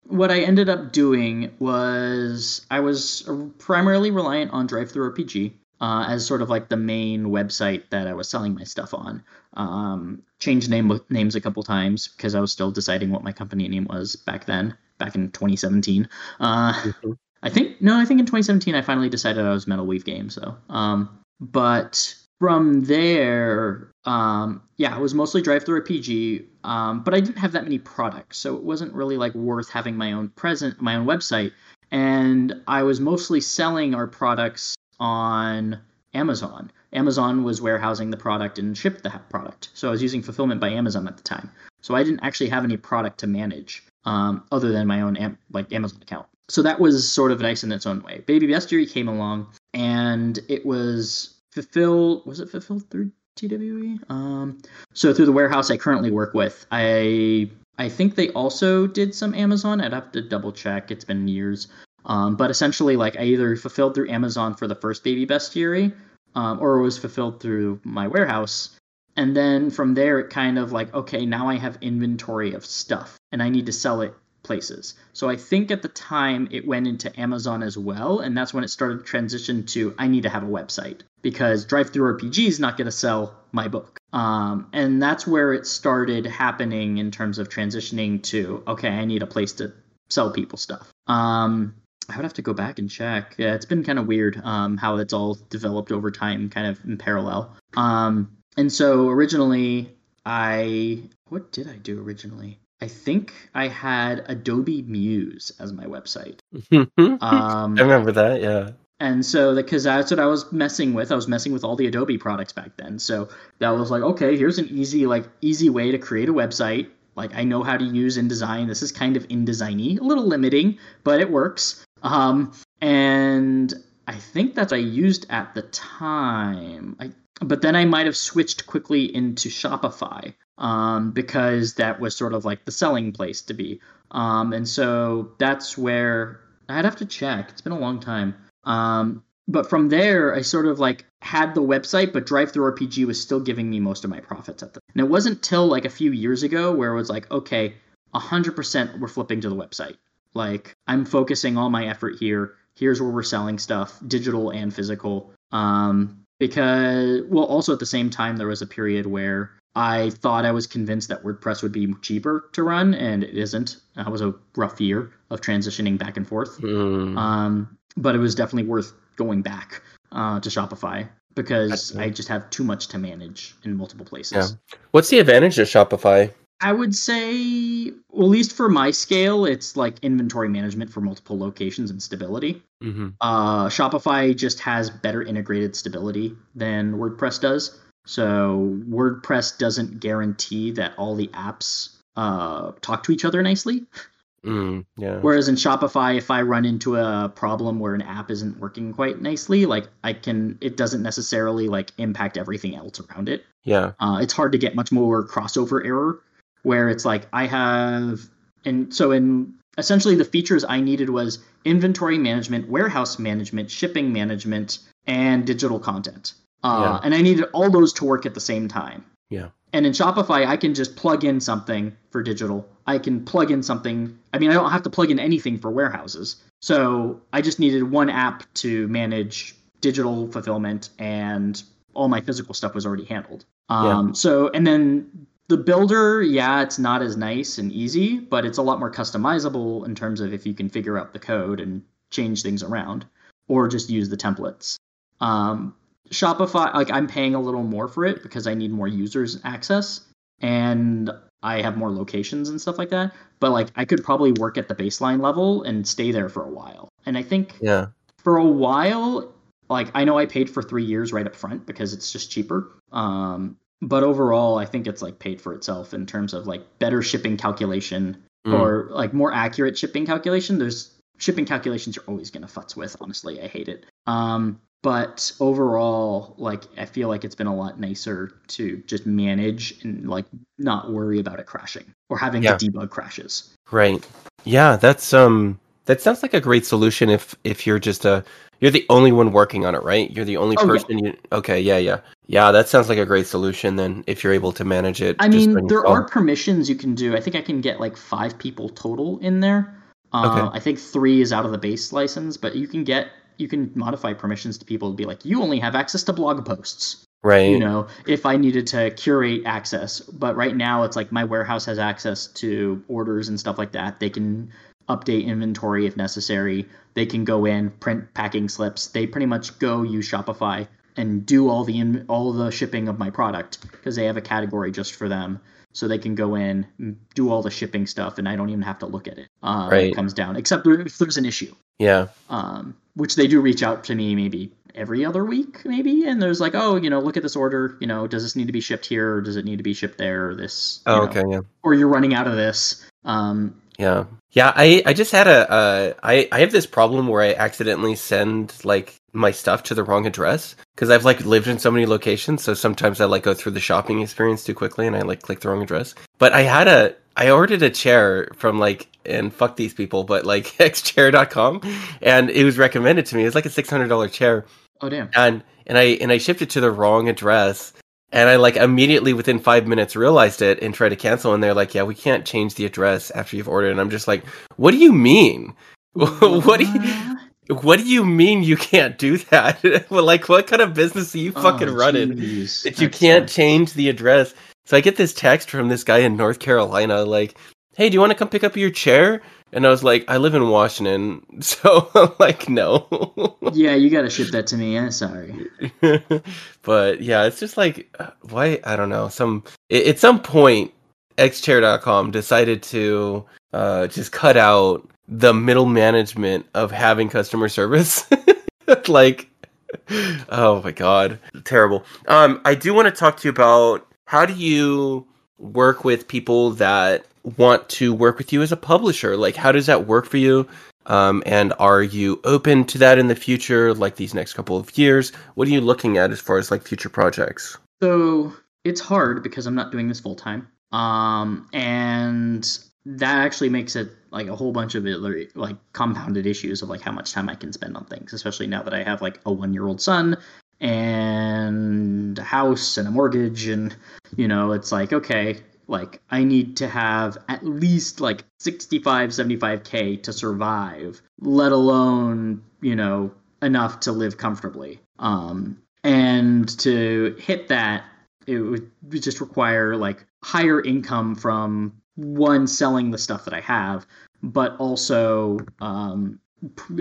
what I ended up doing was I was primarily reliant on Drive Through DriveThruRPG uh, as sort of like the main website that I was selling my stuff on. Um, changed name names a couple times because I was still deciding what my company name was back then. back in 2017. Uh, mm-hmm. I think no, I think in 2017 I finally decided I was Metal Weave Games. So, um, but from there, um, yeah, it was mostly DriveThruRPG, um, but I didn't have that many products, so it wasn't really like worth having my own present, my own website. And I was mostly selling our products on Amazon. Amazon was warehousing the product and shipped the product, so I was using fulfillment by Amazon at the time. So I didn't actually have any product to manage um, other than my own am- like Amazon account. So that was sort of nice in its own way. Baby Bestiary came along, and it was fulfilled. Was it fulfilled through TWE? Um, so through the warehouse I currently work with, I I think they also did some Amazon. I'd have to double check. It's been years. Um, but essentially, like I either fulfilled through Amazon for the first Baby Bestiary, um, or it was fulfilled through my warehouse. And then from there, it kind of like, okay, now I have inventory of stuff and I need to sell it places. So I think at the time it went into Amazon as well. And that's when it started to transition to I need to have a website because DriveThruRPG is not going to sell my book. Um, and that's where it started happening in terms of transitioning to, okay, I need a place to sell people stuff. Um, I would have to go back and check. Yeah, it's been kind of weird um, how it's all developed over time, kind of in parallel. Um, and so originally, I what did I do originally? I think I had Adobe Muse as my website. um, I remember that, yeah. And so, because that's what I was messing with, I was messing with all the Adobe products back then. So that was like, okay, here's an easy, like, easy way to create a website. Like, I know how to use InDesign. This is kind of InDesigny, a little limiting, but it works. Um, and I think that I used at the time. I but then I might have switched quickly into Shopify um, because that was sort of like the selling place to be. Um, and so that's where I'd have to check. It's been a long time. Um, but from there, I sort of like had the website, but DriveThruRPG was still giving me most of my profits at the. And it wasn't till like a few years ago where it was like, okay, 100% we're flipping to the website. Like I'm focusing all my effort here. Here's where we're selling stuff, digital and physical. Um, because well also at the same time there was a period where i thought i was convinced that wordpress would be cheaper to run and it isn't that was a rough year of transitioning back and forth mm. um, but it was definitely worth going back uh, to shopify because i just have too much to manage in multiple places yeah. what's the advantage of shopify I would say, well, at least for my scale, it's like inventory management for multiple locations and stability. Mm-hmm. Uh, Shopify just has better integrated stability than WordPress does. So WordPress doesn't guarantee that all the apps uh, talk to each other nicely. Mm, yeah. Whereas in Shopify, if I run into a problem where an app isn't working quite nicely, like I can, it doesn't necessarily like impact everything else around it. Yeah. Uh, it's hard to get much more crossover error where it's like I have and so in essentially the features I needed was inventory management, warehouse management, shipping management, and digital content. Uh, yeah. And I needed all those to work at the same time. Yeah. And in Shopify, I can just plug in something for digital. I can plug in something. I mean, I don't have to plug in anything for warehouses. So I just needed one app to manage digital fulfillment, and all my physical stuff was already handled. Um, yeah. So, and then the builder, yeah, it's not as nice and easy, but it's a lot more customizable in terms of if you can figure out the code and change things around, or just use the templates. Um, Shopify, like I'm paying a little more for it because I need more users access and I have more locations and stuff like that. But like I could probably work at the baseline level and stay there for a while. And I think yeah, for a while, like I know I paid for three years right up front because it's just cheaper. Um, but overall i think it's like paid for itself in terms of like better shipping calculation mm. or like more accurate shipping calculation. There's shipping calculations you're always going to futz with honestly. I hate it. Um but overall like i feel like it's been a lot nicer to just manage and like not worry about it crashing or having yeah. to debug crashes. Right. Yeah that's um that sounds like a great solution if if you're just a you're the only one working on it, right? You're the only oh, person. Yeah. You okay? Yeah, yeah, yeah. That sounds like a great solution. Then, if you're able to manage it, I mean, there are permissions you can do. I think I can get like five people total in there. Uh, okay. I think three is out of the base license, but you can get you can modify permissions to people to be like, you only have access to blog posts. Right. You know, if I needed to curate access, but right now it's like my warehouse has access to orders and stuff like that. They can update inventory if necessary. They can go in, print packing slips. They pretty much go use Shopify and do all the in, all the shipping of my product because they have a category just for them. So they can go in, do all the shipping stuff, and I don't even have to look at it. Uh, Right. It comes down, except if there's an issue, Yeah. um, which they do reach out to me maybe every other week, maybe. And there's like, oh, you know, look at this order. You know, does this need to be shipped here, or does it need to be shipped there? Or this. Oh, know, okay. Yeah. Or you're running out of this. Um, Yeah. Yeah, I, I just had a uh, I, I have this problem where I accidentally send like my stuff to the wrong address because I've like lived in so many locations so sometimes I like go through the shopping experience too quickly and I like click the wrong address. But I had a I ordered a chair from like and fuck these people but like xchair.com and it was recommended to me. It's like a $600 chair oh damn. and and I and I shipped it to the wrong address. And I like immediately within five minutes realized it and tried to cancel. And they're like, "Yeah, we can't change the address after you've ordered." And I'm just like, "What do you mean? what do you what do you mean you can't do that? well, like, what kind of business are you oh, fucking Oh, running jeez. that you That can't change the address?" So I get this text from this guy in North Carolina, like, "Hey, do you want to come pick up your chair?" And I was like, "I live in Washington, so I'm like, no." Yeah, you gotta ship that to me. Yeah, sorry. but yeah, it's just like uh, why I don't know. Some at some point, xchair.com decided to uh, just cut out the middle management of having customer service. like, oh my god, terrible. Um, I do want to talk to you about how do you work with people that want to work with you as a publisher? Like, how does that work for you? Um, and are you open to that in the future, like these next couple of years? What are you looking at as far as like future projects? So it's hard because I'm not doing this full time. Um, and that actually makes it like a whole bunch of like compounded issues of like how much time I can spend on things, especially now that I have like a one year old son and a house and a mortgage. And, you know, it's like, okay, like I need to have at least like 65, 75K to survive, let alone, you know, enough to live comfortably. Um, and to hit that, it would just require like higher income from one selling the stuff that I have, but also um,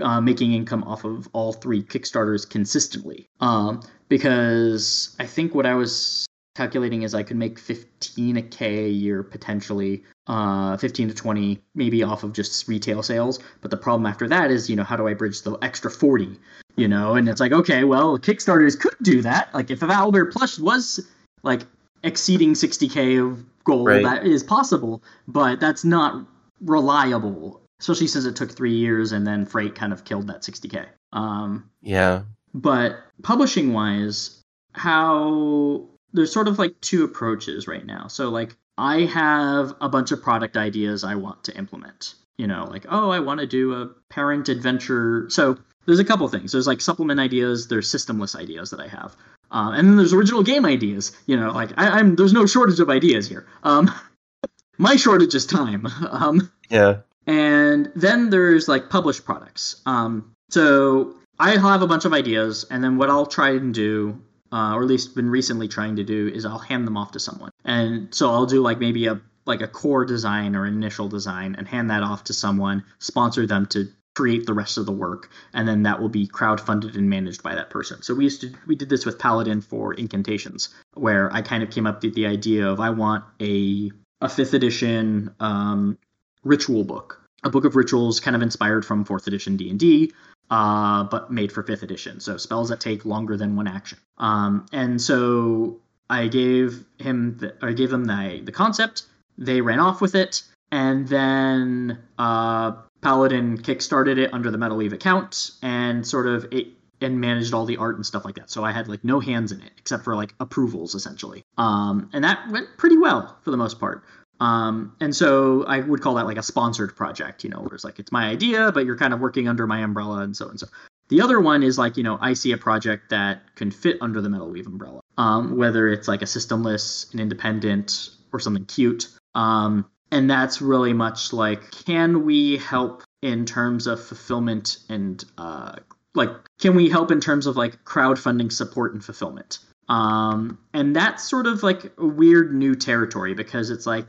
uh, making income off of all three Kickstarters consistently. Um, because I think what I was calculating is I could make 15 a k a year potentially, uh, 15 to 20 maybe off of just retail sales. But the problem after that is, you know, how do I bridge the extra 40? You know, and it's like, okay, well, Kickstarters could do that. Like if Owlbear Plush was like exceeding 60k of goal, Right. that is possible, but that's not reliable, especially since it took three years and then freight kind of killed that 60k. Um, Yeah. but publishing wise, how there's sort of like two approaches right now. So like I have a bunch of product ideas I want to implement. You know, like oh, I want to do a parent adventure. So there's a couple things. There's like supplement ideas. There's systemless ideas that I have, uh, and then there's original game ideas. You know, like I, I'm there's no shortage of ideas here. Um, my shortage is time. Um, Yeah. and then there's like published products. Um, so I have a bunch of ideas, and then what I'll try and do, uh, or at least been recently trying to do, is I'll hand them off to someone. And so I'll do like maybe a like a core design or initial design, and hand that off to someone, sponsor them to create the rest of the work, and then that will be crowdfunded and managed by that person. So we used to we did this with Paladin for incantations, where I kind of came up with the idea of I want a a fifth edition um, ritual book a book of rituals kind of inspired from fourth edition d&d uh, but made for fifth edition. So spells that take longer than one action. Um, and so i gave him the, i gave them the, the concept. They ran off with it. And then uh, paladin kickstarted it under the Metal Weave account and sort of it and managed all the art and stuff like that. So i had like no hands in it except for like approvals essentially. Um, and that went pretty well for the most part um, and so I would call that like a sponsored project, you know, where it's like it's my idea, but you're kind of working under my umbrella and so and so. The other one is like, you know, I see a project that can fit under the Metal Weave umbrella, um, whether it's like a systemless, an independent, or something cute. Um, and that's really much like, can we help in terms of fulfillment and uh, like, can we help in terms of like crowdfunding support and fulfillment? Um, and that's sort of like a weird new territory because it's like,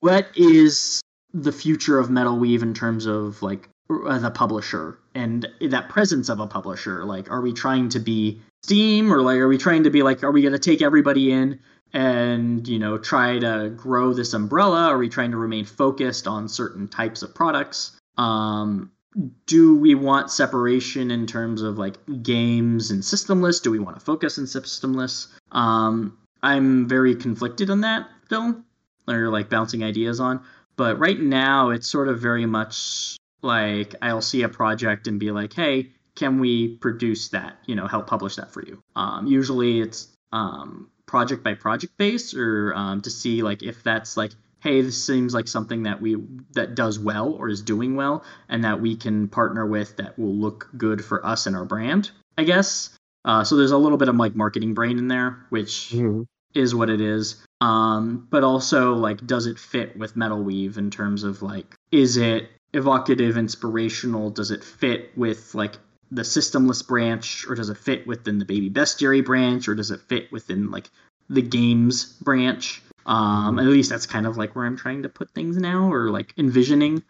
what is the future of Metal Weave in terms of like uh, the publisher and that presence of a publisher. Like, are we trying to be Steam or like are we trying to be like are we going to take everybody in and you know try to grow this umbrella? Are we trying to remain focused on certain types of products? Um, do we want separation in terms of like games and systemless? Do we want to focus in systemless? Um, I'm very conflicted on that still, or like bouncing ideas on. But right now, it's sort of very much like I'll see a project and be like, hey, can we produce that? You know, help publish that for you. Um, usually, it's um, project by project base, or um, to see like if that's like hey, this seems like something that we that does well or is doing well, and that we can partner with that will look good for us and our brand. I guess. Uh, so there's a little bit of like marketing brain in there, which mm-hmm. is what it is. Um, but also like, does it fit with Metal Weave in terms of like, is it evocative, inspirational? Does it fit with like the systemless branch, or does it fit within the Baby Bestiary branch, or does it fit within like the games branch? Um, at least that's kind of like where I'm trying to put things now, or like envisioning.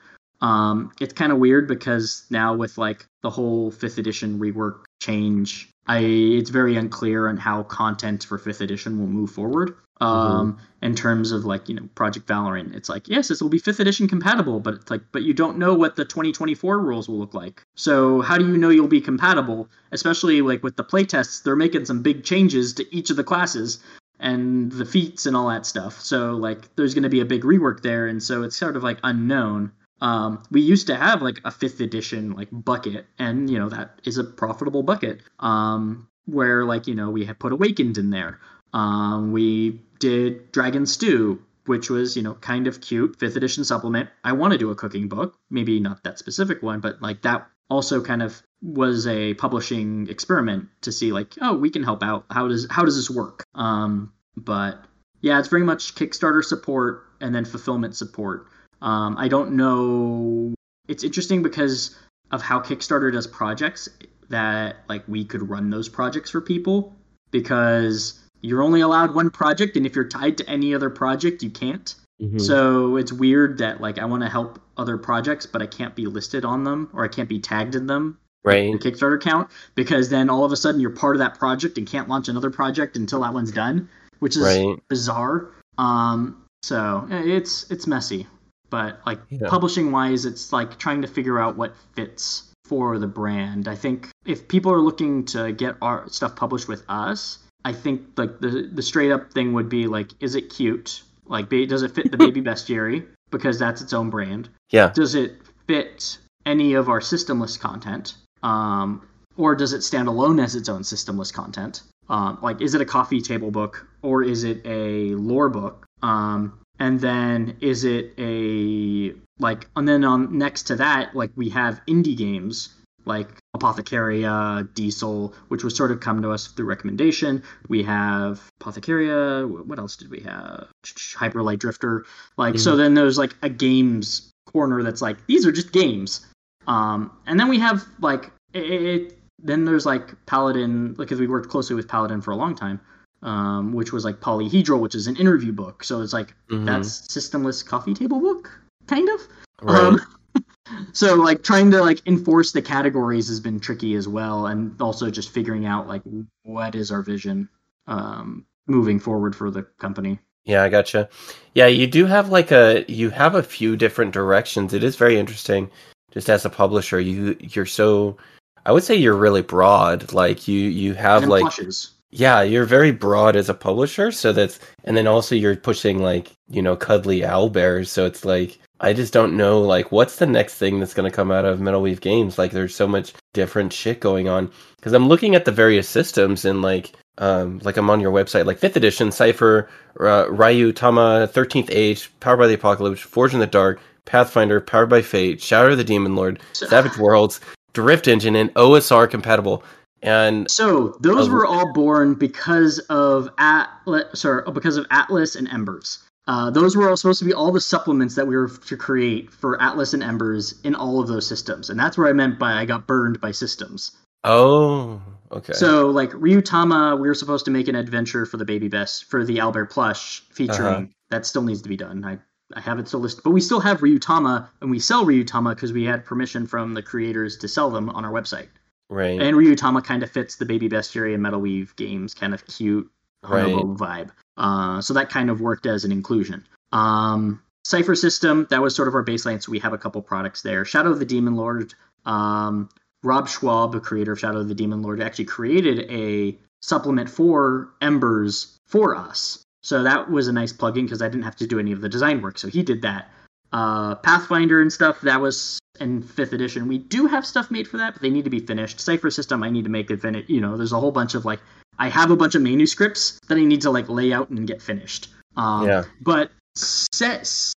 Um, it's kind of weird because now with like the whole fifth edition rework change, I it's very unclear on how content for fifth edition will move forward. Um, mm-hmm. in terms of like you know Project Valorant, it's like yes, this will be fifth edition compatible, but it's like but you don't know what the 2024 rules will look like. So how do you know you'll be compatible? Especially like with the playtests, they're making some big changes to each of the classes and the feats and all that stuff. So like there's going to be a big rework there, and so it's sort of like unknown. Um, we used to have like a fifth edition like bucket, and you know that is a profitable bucket. Um, where like you know we had put Awakened in there. Um, we did Dragon Stew, which was you know kind of cute fifth edition supplement. I want to do a cooking book, maybe not that specific one, but like that also kind of was a publishing experiment to see like oh we can help out. How does how does this work? Um but yeah it's very much kickstarter support and then fulfillment support. Um i don't know it's interesting because of how kickstarter does projects that like we could run those projects for people because you're only allowed one project and if you're tied to any other project you can't. Mm-hmm. so it's weird that like i want to help other projects but i can't be listed on them or i can't be tagged in them right. the kickstarter account because then all of a sudden you're part of that project and can't launch another project until that one's done which is right. bizarre. Um so it's it's messy. But like yeah. publishing wise it's like trying to figure out what fits for the brand. I think if people are looking to get our stuff published with us i think like the the straight up thing would be like is it cute? Like does it fit the baby bestiary because that's its own brand. Yeah. Does it fit any of our systemless content um, or does it stand alone as its own systemless content? Um, like, is it a coffee table book or is it a lore book? Um, and then is it a like, and then on next to that, like we have indie games like Apothecaria, Diesel, which was sort of come to us through recommendation. We have Apothecaria. What else did we have? Hyperlight Drifter. Like, mm-hmm. so then there's like a games corner that's like these are just games. Um, and then we have like it, it, then there's like Paladin, because we worked closely with Paladin for a long time, um, which was like Polyhedral, which is an interview book. So it's like mm-hmm. that's systemless coffee table book, kind of. Right. Um, so like trying to like enforce the categories has been tricky as well, and also just figuring out like what is our vision um, moving forward for the company. Yeah, I gotcha. Yeah, you do have like a you have a few different directions. It is very interesting. Just as a publisher, you you're so I would say you're really broad. Like you you have and like plushes. yeah, you're very broad as a publisher. So that's and then also you're pushing like you know cuddly owl bears. So it's like I just don't know like what's the next thing that's going to come out of Metal Weave Games. Like there's so much different shit going on because I'm looking at the various systems and like um, like I'm on your website, like fifth edition, Cypher, uh, Ryutama, Thirteenth Age, Powered by the Apocalypse, Forge in the Dark, Pathfinder, Powered by Fate, Shadow of the Demon Lord, Savage Worlds, Drift Engine, and OSR compatible. And so those uh, were all born because of Atlas, sorry, because of Atlas and Embers. Uh, those were all supposed to be all the supplements that we were to create for Atlas and Embers in all of those systems, and that's where I meant by I got burned by systems. Oh, okay. So like Ryutama, we were supposed to make an adventure for the baby best for the Owlbear plush featuring uh-huh. that still needs to be done. I I have it still listed, but we still have Ryutama, and we sell Ryutama because we had permission from the creators to sell them on our website. Right. And Ryutama kind of fits the Baby Bestiary and Metal Weave games kind of cute Right. Vibe. Uh, so that kind of worked as an inclusion. Um, Cypher System, that was sort of our baseline, so we have a couple products there. Shadow of the Demon Lord, um, Rob Schwalb, the creator of Shadow of the Demon Lord, actually created a supplement for Embers for us. So that was a nice plugin because I didn't have to do any of the design work. So he did that. Uh, Pathfinder and stuff, that was in fifth edition. We do have stuff made for that, but they need to be finished. Cypher System, I need to make it finished. You know, there's a whole bunch of like, I have a bunch of manuscripts that I need to like lay out and get finished. Um, Yeah. But sets,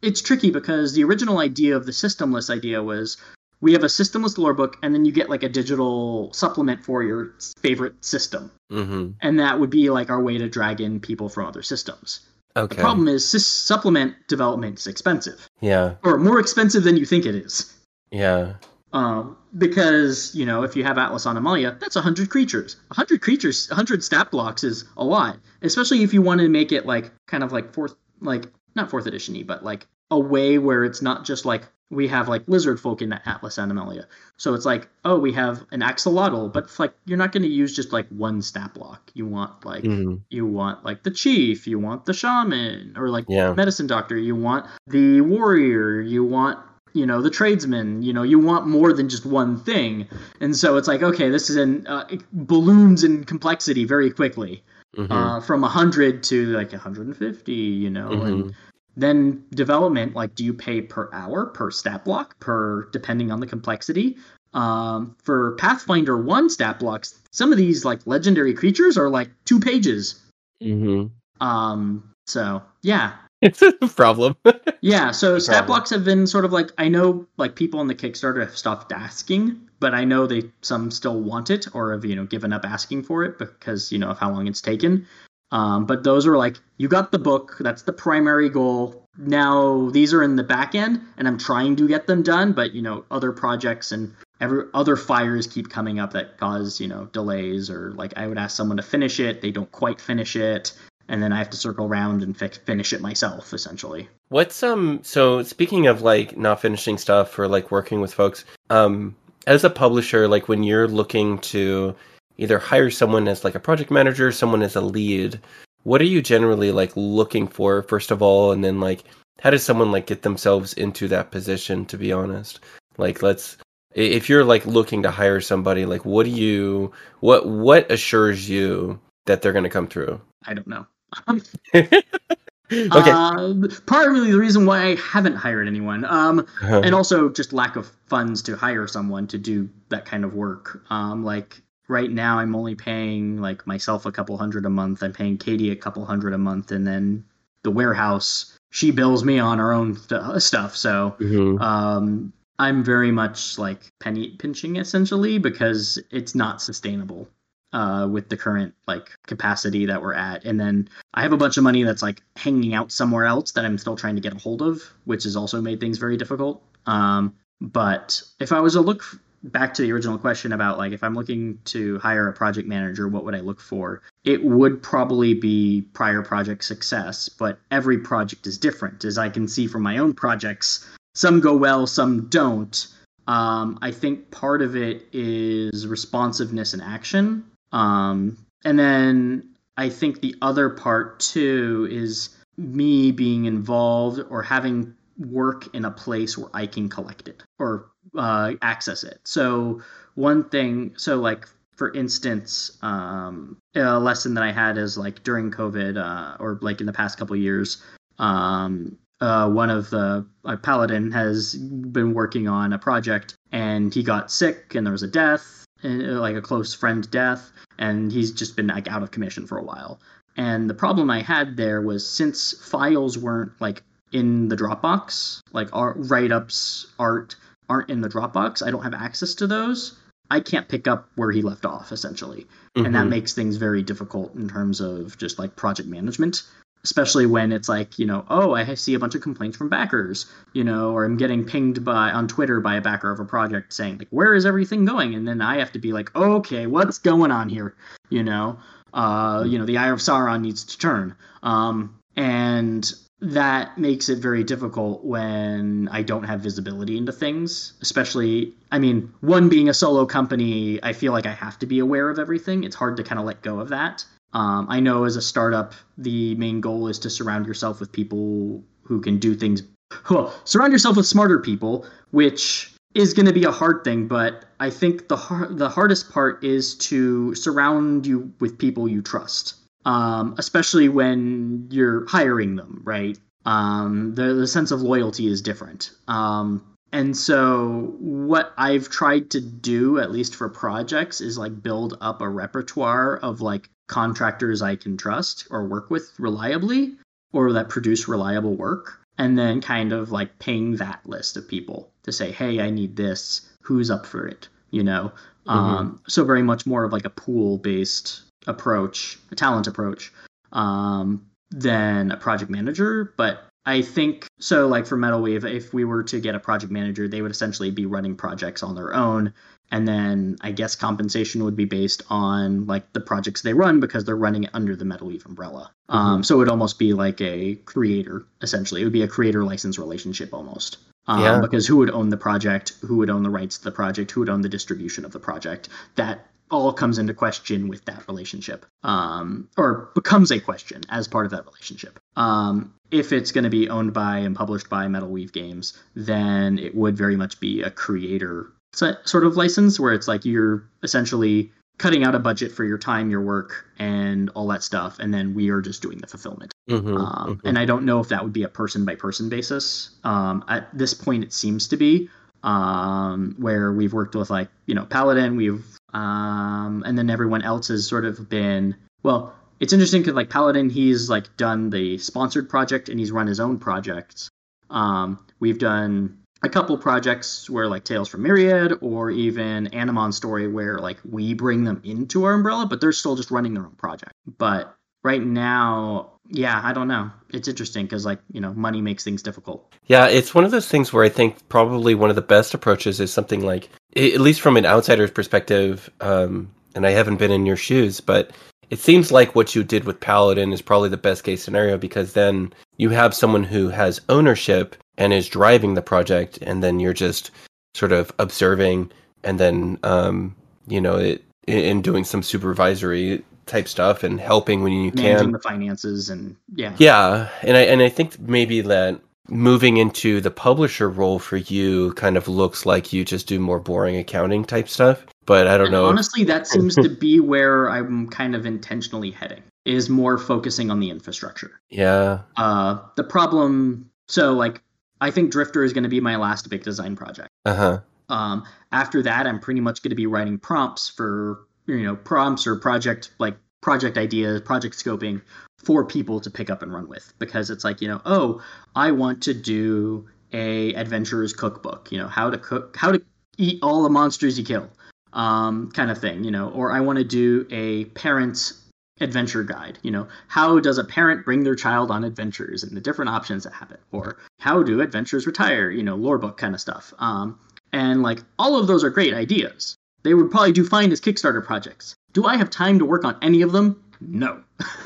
it's tricky because the original idea of the systemless idea was we have a systemless lore book, and then you get like a digital supplement for your favorite system, Mm-hmm. and that would be like our way to drag in people from other systems. Okay. The problem is supplement development is expensive, Yeah. or more expensive than you think it is. Yeah. Um, because you know, if you have Atlas Animalia, that's hundred creatures. hundred creatures, hundred stat blocks is a lot, especially if you want to make it like kind of like fourth, like not fourth edition-y, but like a way where it's not just like we have like lizard folk in Atlas Animalia. So it's like, oh, we have an axolotl, but it's like you're not going to use just like one stat block. You want like Mhm. you want like the chief, you want the shaman, or like Yeah. medicine doctor, you want the warrior, you want you know the tradesman you know you want more than just one thing and so it's like okay this is in uh, it balloons in complexity very quickly Mhm. uh, from 100 to like 150 you know and Mhm. Then development like do you pay per hour per stat block per depending on the complexity um, for pathfinder 1 stat blocks some of these like legendary creatures are like two pages Mm-hmm. um, so yeah It's a problem. yeah, so stat problem. blocks have been sort of like I know like people on the Kickstarter have stopped asking, but I know they some still want it or have you know given up asking for it because you know of how long it's taken. Um, but those are like you got the book, that's the primary goal. Now these are in the back end, and I'm trying to get them done, but you know other projects and every other fires keep coming up that cause you know delays or like I would ask someone to finish it, they don't quite finish it, and then I have to circle around and fi- finish it myself essentially. What's um so speaking of like not finishing stuff or like working with folks, um as a publisher, like when you're looking to either hire someone as like a project manager, someone as a lead, what are you generally like looking for first of all and then like how does someone like get themselves into that position to be honest? Like let's if you're like looking to hire somebody, like what do you what what assures you that they're going to come through? I don't know. okay. Um, partly the reason why I haven't hired anyone, um, Uh-huh. and also just lack of funds to hire someone to do that kind of work. Um, like right now, I'm only paying like myself a couple hundred a month. I'm paying Katie a couple hundred a month, and then the warehouse she bills me on her own st- stuff. So Mhm. um, I'm very much like penny pinching essentially because it's not sustainable uh, with the current like capacity that we're at. And then I have a bunch of money that's like hanging out somewhere else that I'm still trying to get a hold of, which has also made things very difficult. Um, but if I was to look back to the original question about like if I'm looking to hire a project manager, what would I look for? It would probably be prior project success, but every project is different. As I can see from my own projects, some go well, some don't. Um, I think part of it is responsiveness and action. Um, and then I think the other part too is me being involved or having work in a place where I can collect it or uh, access it. So one thing, so like for instance, um, a lesson that I had is like during COVID uh, or like in the past couple years, um, uh, one of the uh, paladin has been working on a project and he got sick and there was a death, uh, like a close friend death, and he's just been like out of commission for a while. And the problem I had there was since files weren't like in the Dropbox, like art, write-ups, art aren't in the Dropbox. I don't have access to those. I can't pick up where he left off essentially, and that Mhm. makes things very difficult in terms of just like project management especially when it's like you know oh i see a bunch of complaints from backers you know or i'm getting pinged by on twitter by a backer of a project saying like where is everything going and then i have to be like okay what's going on here you know uh you know the eye of sauron needs to turn um and that makes it very difficult when I don't have visibility into things, especially I mean, one being a solo company, I feel like I have to be aware of everything. It's hard to kind of let go of that. Um, I know as a startup, the main goal is to surround yourself with people who can do things. Well, surround yourself with smarter people, which is going to be a hard thing. But I think the har- the hardest part is to surround you with people you trust, um, especially when you're hiring them. Right? Um, the the sense of loyalty is different. Um, and so what I've tried to do, at least for projects, is like build up a repertoire of like contractors I can trust or work with reliably or that produce reliable work. And then kind of like ping that list of people to say, hey, I need this. Who's up for it? You know? Mm-hmm. Um, so very much more of like a pool based approach, a talent approach, um, than a project manager. But I think so. Like for Metalweave, if we were to get a project manager, they would essentially be running projects on their own, and then I guess compensation would be based on like the projects they run because they're running it under the Metalweave umbrella. Mm-hmm. Um, so it would almost be like a creator essentially. It would be a creator license relationship almost. Um, yeah. Because who would own the project? Who would own the rights to the project? Who would own the distribution of the project? That all comes into question with that relationship, um, or becomes a question as part of that relationship. Um, if it's going to be owned by and published by Metalweave Games, then it would very much be a creator sort of license where it's like you're essentially cutting out a budget for your time, your work, and all that stuff, and then we are just doing the fulfillment. Mm-hmm, um, mm-hmm. And I don't know if that would be a person by person basis. Um, at this point, it seems to be um, where we've worked with like you know Paladin, we've um, and then everyone else has sort of been well. It's interesting because like Paladin, he's like done the sponsored project and he's run his own projects. Um, we've done a couple projects where like Tales from Myriad or even Animon Story where like we bring them into our umbrella, but they're still just running their own project. But right now, yeah, I don't know. It's interesting because like you know, money makes things difficult. Yeah, it's one of those things where I think probably one of the best approaches is something like, at least from an outsider's perspective, um, and I haven't been in your shoes, but it seems like what you did with Paladin is probably the best case scenario because then you have someone who has ownership and is driving the project, and then you're just sort of observing and then um, you know it in doing some supervisory type stuff and helping when you Managing can Managing the finances and yeah yeah and i and i think maybe that moving into the publisher role for you kind of looks like you just do more boring accounting type stuff but i don't and know honestly that seems to be where i'm kind of intentionally heading is more focusing on the infrastructure yeah uh the problem so like I think Drifter is going to be my last big design project. Uh huh. Um, after that, I'm pretty much going to be writing prompts for you know prompts or project like project ideas, project scoping for people to pick up and run with. Because it's like you know oh I want to do a adventurer's cookbook you know how to cook how to eat all the monsters you kill um, kind of thing you know. Or I want to do a parent's adventure guide you know. How does a parent bring their child on adventures and the different options that happen? Or how do adventures retire you know lore book kind of stuff. Um, and like all of those are great ideas they would probably do fine as kickstarter projects do i have time to work on any of them no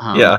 um, yeah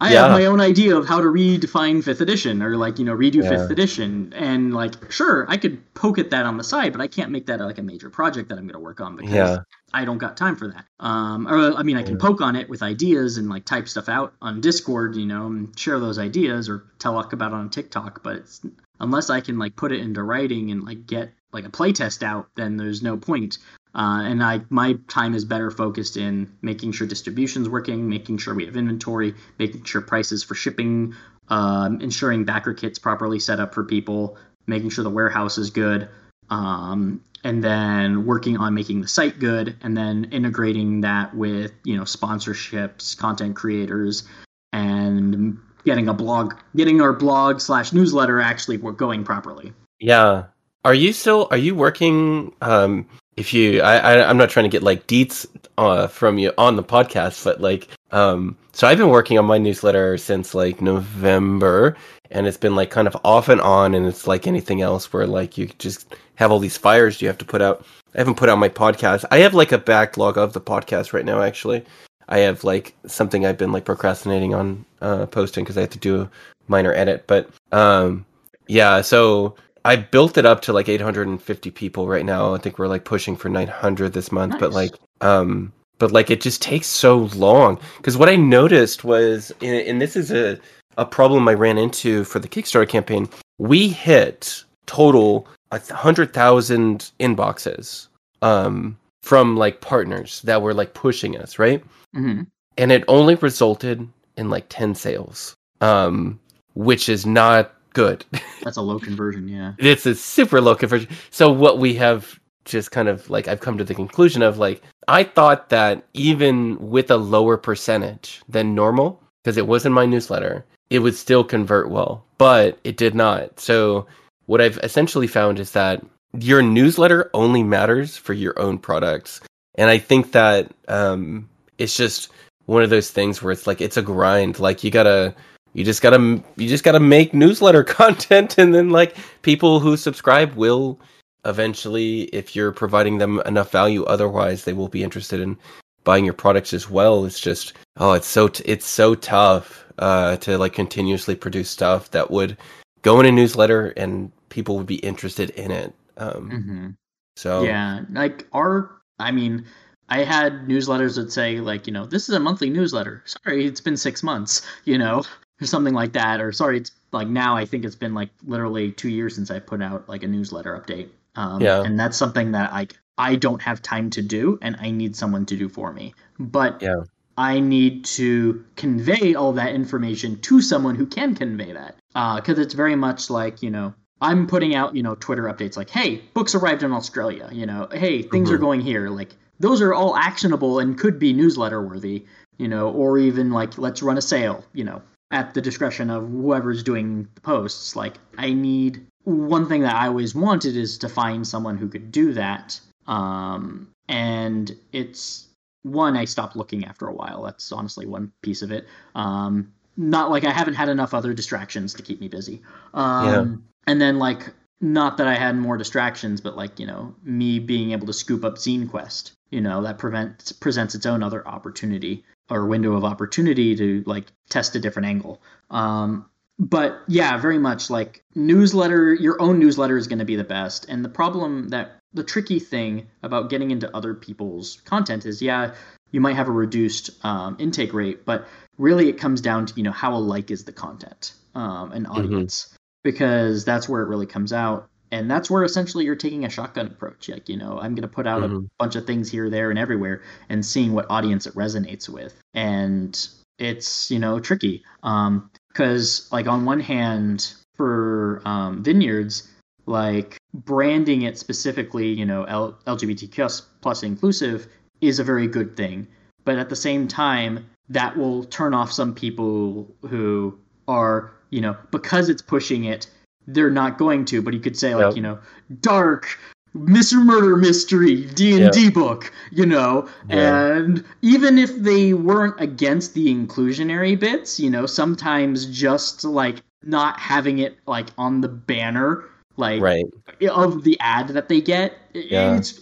I yeah. have my own idea of how to redefine fifth edition or like, you know, redo yeah. fifth edition. And like, sure, I could poke at that on the side, but I can't make that like a major project that I'm going to work on because yeah. I don't got time for that. Um, or I mean, I can poke on it with ideas and like type stuff out on Discord, you know, and share those ideas or tell about it on TikTok. But it's, unless I can like put it into writing and like get like a playtest out, then there's no point. Uh, and I my time is better focused in making sure distribution's working, making sure we have inventory, making sure prices for shipping, um, ensuring backer kits properly set up for people, making sure the warehouse is good, um, and then working on making the site good, and then integrating that with you know sponsorships, content creators, and getting a blog, getting our blog slash newsletter actually going properly. Yeah. Are you still? Are you working? Um if you I, I am not trying to get like deets uh, from you on the podcast but like um so i've been working on my newsletter since like november and it's been like kind of off and on and it's like anything else where like you just have all these fires you have to put out i haven't put out my podcast i have like a backlog of the podcast right now actually I have like something I've been like procrastinating on uh, posting because I have to do a minor edit. But um, yeah, so I built it up to like 850 people right now. I think we're like pushing for 900 this month, Nice. but like um but like it just takes so long because what I noticed was and, and this is a a problem I ran into for the Kickstarter campaign. We hit total a hundred thousand inboxes um from like partners that were like pushing us, right? hmm and it only resulted in like 10 sales um which is not good That's a low conversion. Yeah. it's a super low conversion so what we have just kind of like i've come to the conclusion of like i thought that even with a lower percentage than normal because it was in my newsletter it would still convert well but it did not. So what i've essentially found is that your newsletter only matters for your own products. And i think that um it's just one of those things where it's like it's a grind. Like you gotta you just gotta you just gotta make newsletter content and then like people who subscribe will eventually if you're providing them enough value otherwise they will be interested in buying your products as well it's just oh it's so t- it's so tough uh to like continuously produce stuff that would go in a newsletter and people would be interested in it um hmm so Yeah, like our, I mean, I had newsletters that say like, you know, this is a monthly newsletter. Sorry, it's been six months, you know, or something like that. Or sorry, it's like now I think it's been like literally two years since I put out like a newsletter update. Um, Yeah. and that's something that I I don't have time to do, and I need someone to do for me. But Yeah. I need to convey all that information to someone who can convey that. Because it's very much like, you know, I'm putting out, you know, Twitter updates like, hey, books arrived in Australia, you know, hey, things are Mhm. going here. Like, those are all actionable and could be newsletter worthy, you know, or even like, let's run a sale, you know, at the discretion of whoever's doing the posts. Like, I need one thing that I always wanted is to find someone who could do that. Um, and it's one I stopped looking after a while. That's honestly one piece of it. Um, not like I haven't had enough other distractions to keep me busy. Um, Yeah. And then like not that I had more distractions, but like you know me being able to scoop up Zine Quest. You know that prevents presents its own other opportunity or window of opportunity to like test a different angle. Um, but yeah, very much like newsletter. Your own newsletter is going to be the best. And the problem that the tricky thing about getting into other people's content is, yeah, you might have a reduced um, intake rate, but really it comes down to you know how alike is the content um, and audience because that's where it really comes out. And that's where essentially you're taking a shotgun approach. Like, you know, I'm going to put out a Mhm. bunch of things here, there, and everywhere and seeing what audience it resonates with. And it's, you know, tricky. Um, because like on one hand, for um, vineyards, like branding it specifically, you know, L- LGBTQ plus inclusive is a very good thing. But at the same time, that will turn off some people who are, you know, because it's pushing it, they're not going to. But you could say like, Yep. you know, dark Mr. Murder Mystery D and D book, you know, Yeah. and even if they weren't against the inclusionary bits, you know, sometimes just like not having it like on the banner, like right of the ad that they get, Yeah. it's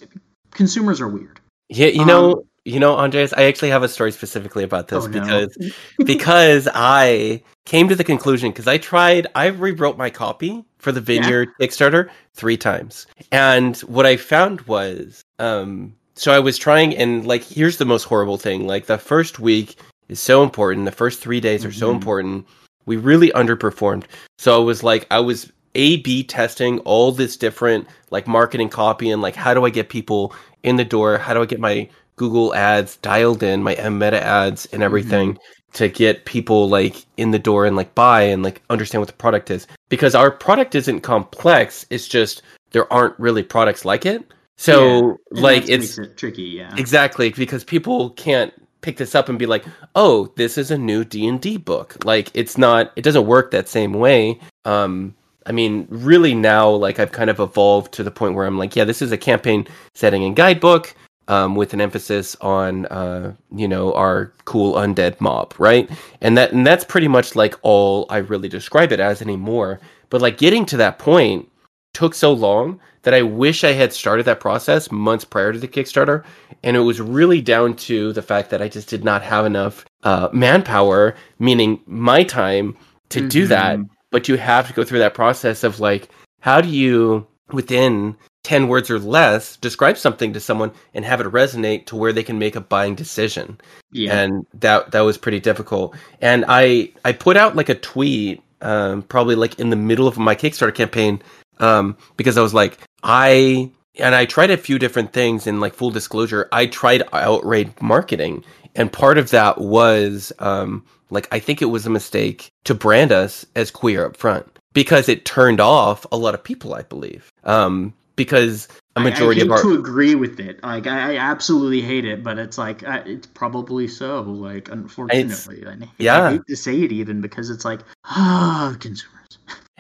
consumers are weird. Yeah, you Um, know, you know, Andreas, I actually have a story specifically about this Oh, no. because because I came to the conclusion because I tried, I rewrote my copy for the Yeah. Vineyard Kickstarter three times, and what I found was, um, so I was trying, and like, here's the most horrible thing: like, the first week is so important, the first three days are so Mhm. important. We really underperformed, so I was like, I was A/B testing all this different like marketing copy and like how do I get people in the door? How do I get my Google ads dialed in, my M Meta ads and everything to get people like in the door and like buy and like understand what the product is? Because our product isn't complex. It's just there aren't really products like it. So And like it's makes it tricky, yeah. exactly because people can't pick this up and be like, "Oh, this is a new D&D book." Like it's not it doesn't work that same way. Um I mean, really now like I've kind of evolved to the point where I'm like, yeah, this is a campaign setting and guidebook um with an emphasis on uh you know, our cool undead mob, right? And that and that's pretty much like all I really describe it as anymore. But like getting to that point took so long that I wish I had started that process months prior to the Kickstarter. And it was really down to the fact that I just did not have enough uh, manpower, meaning my time, to mm-hmm. do that. But you have to go through that process of like, how do you, within 10 words or less, describe something to someone and have it resonate to where they can make a buying decision? Yeah. And that that was pretty difficult. And I I put out like a tweet um, probably like in the middle of my Kickstarter campaign um, because I was like, I and I tried a few different things. In like full disclosure, I tried outright marketing, and part of that was um, like I think it was a mistake to brand us as queer up front because it turned off a lot of people. I believe um, because a majority I, I hate of our to agree with it. Like I, I absolutely hate it, but it's like uh, it's probably so. Like unfortunately, I, yeah, I hate to say it even because it's like ah, oh, consumers.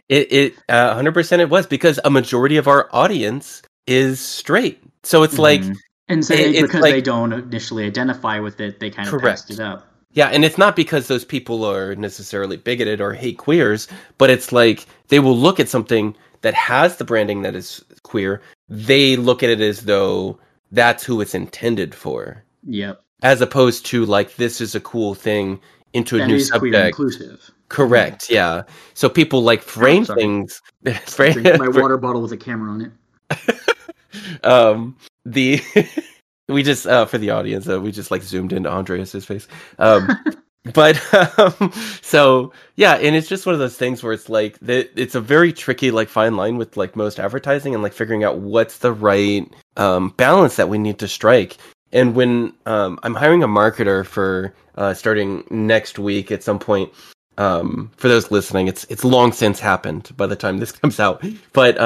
It it uh, hundred percent it was because a majority of our audience is straight. So it's mm-hmm. like and so it, because like, they don't initially identify with it, they kind of correct. passed it up. Yeah, and it's not because those people are necessarily bigoted or hate queers, but it's like they will look at something that has the branding that is queer. They look at it as though that's who it's intended for. Yep. As opposed to like this is a cool thing into a that new subject. inclusive. Correct. Yeah. So people like frame oh, things. frame my water bottle with a camera on it. um, the we just uh, for the audience, uh, we just like zoomed into Andreas's face. Um, but um, so yeah, and it's just one of those things where it's like the, it's a very tricky like fine line with like most advertising and like figuring out what's the right um, balance that we need to strike. And when um, I'm hiring a marketer for uh, starting next week at some point, um, for those listening, it's it's long since happened by the time this comes out. But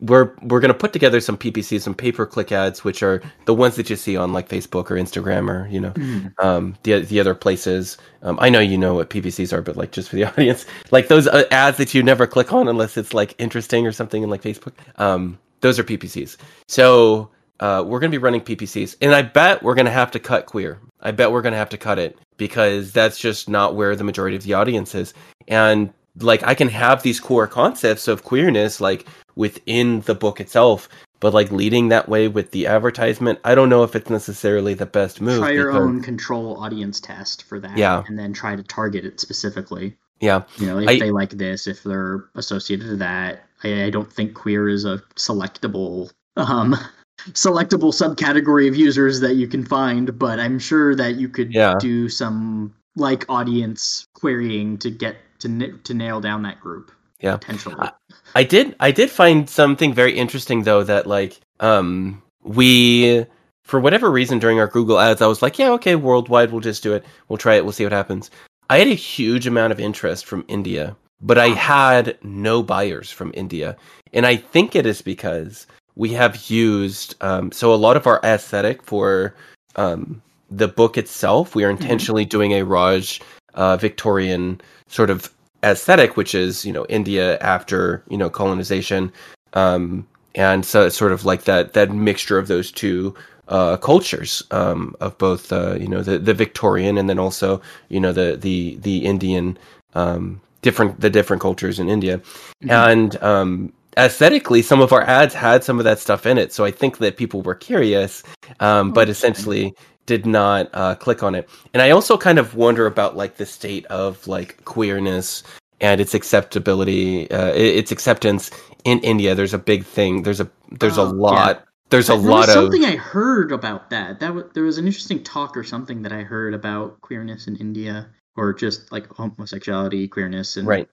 we're we're gonna put together some PPCs, some pay per click ads, which are the ones that you see on like Facebook or Instagram or you know mm. um, the the other places. Um, I know you know what PPCs are, but like just for the audience, like those uh, ads that you never click on unless it's like interesting or something in like Facebook. Um, those are PPCs. So uh, we're going to be running PPCs, and I bet we're going to have to cut queer. I bet we're going to have to cut it because that's just not where the majority of the audience is. And like, I can have these core concepts of queerness like within the book itself, but like leading that way with the advertisement, I don't know if it's necessarily the best move. Try your because... own control audience test for that, yeah, and then try to target it specifically. Yeah, you know, if I... they like this, if they're associated to that. I, I don't think queer is a selectable um selectable subcategory of users that you can find, but I'm sure that you could yeah. do some like audience querying to get to to nail down that group. Yeah, potentially. I, I did. I did find something very interesting though that like um we for whatever reason during our Google ads I was like yeah okay worldwide we'll just do it we'll try it we'll see what happens. I had a huge amount of interest from India, but I had no buyers from India, and I think it is because we have used um, so a lot of our aesthetic for um, the book itself. We are mm-hmm. intentionally mm-hmm. doing a Raj uh, Victorian sort of aesthetic, which is you know India after you know colonization, um, and so it's sort of like that that mixture of those two uh, cultures um, of both uh, you know the the Victorian and then also you know the the the Indian um, different the different cultures in India, mm-hmm. and um, aesthetically, some of our ads had some of that stuff in it. So I think that people were curious, um, but essentially did not uh, click on it. And I also kind of wonder about like the state of like queerness and its acceptability, uh, its acceptance in India. There's a big thing. There's a there's a oh, lot. Yeah. There's a there lot was of something I heard about that. That w- there was an interesting talk or something that I heard about queerness in India, or just like homosexuality, queerness, and right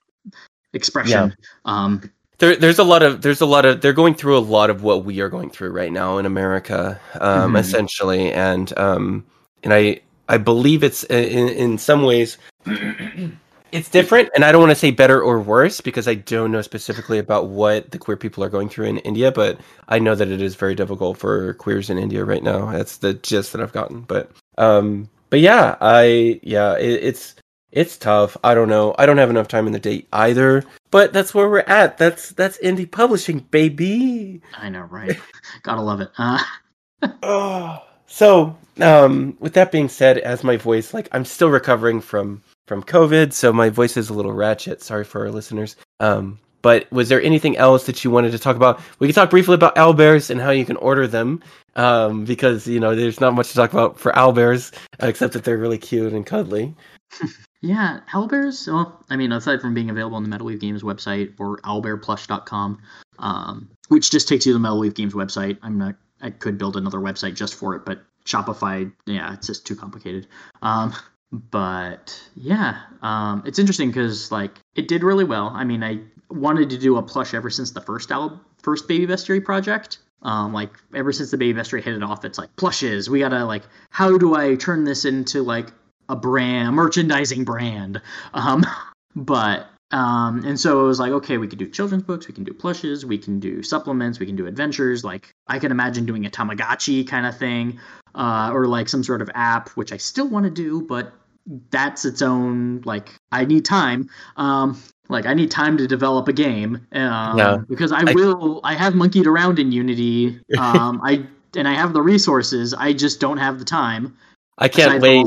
expression. Yeah. Um, there, there's a lot of there's a lot of they're going through a lot of what we are going through right now in America, um, mm-hmm. essentially, and um, and I I believe it's in in some ways it's different, and I don't want to say better or worse because I don't know specifically about what the queer people are going through in India, but I know that it is very difficult for queers in India right now. That's the gist that I've gotten, but um, but yeah, I yeah, it, it's it's tough. I don't know. I don't have enough time in the day either. But that's where we're at. That's that's indie publishing, baby. I know, right? Gotta love it. Uh. oh, so, um, with that being said, as my voice, like I'm still recovering from from COVID, so my voice is a little ratchet. Sorry for our listeners. Um, But was there anything else that you wanted to talk about? We can talk briefly about owlbears and how you can order them, um, because you know there's not much to talk about for owlbears except that they're really cute and cuddly. yeah, owlbears. Well, I mean, aside from being available on the Metal Weave Games website or owlbearplush.com, um, which just takes you to the Metal Weave Games website. I'm not. I could build another website just for it, but Shopify, yeah, it's just too complicated. Um, but yeah, um, it's interesting because like it did really well. I mean, I wanted to do a plush ever since the first al- first Baby Bestiary project. Um, like ever since the Baby Bestiary hit it off, it's like plushes. We gotta like, how do I turn this into like a brand, merchandising brand? Um, but um, and so it was like, okay, we could do children's books, we can do plushes, we can do supplements, we can do adventures. Like I can imagine doing a Tamagotchi kind of thing, uh, or like some sort of app, which I still want to do, but that's its own like I need time. Um, like I need time to develop a game. Um, yeah. because I, I will. I have monkeyed around in Unity. Um, I and I have the resources. I just don't have the time. I can't wait.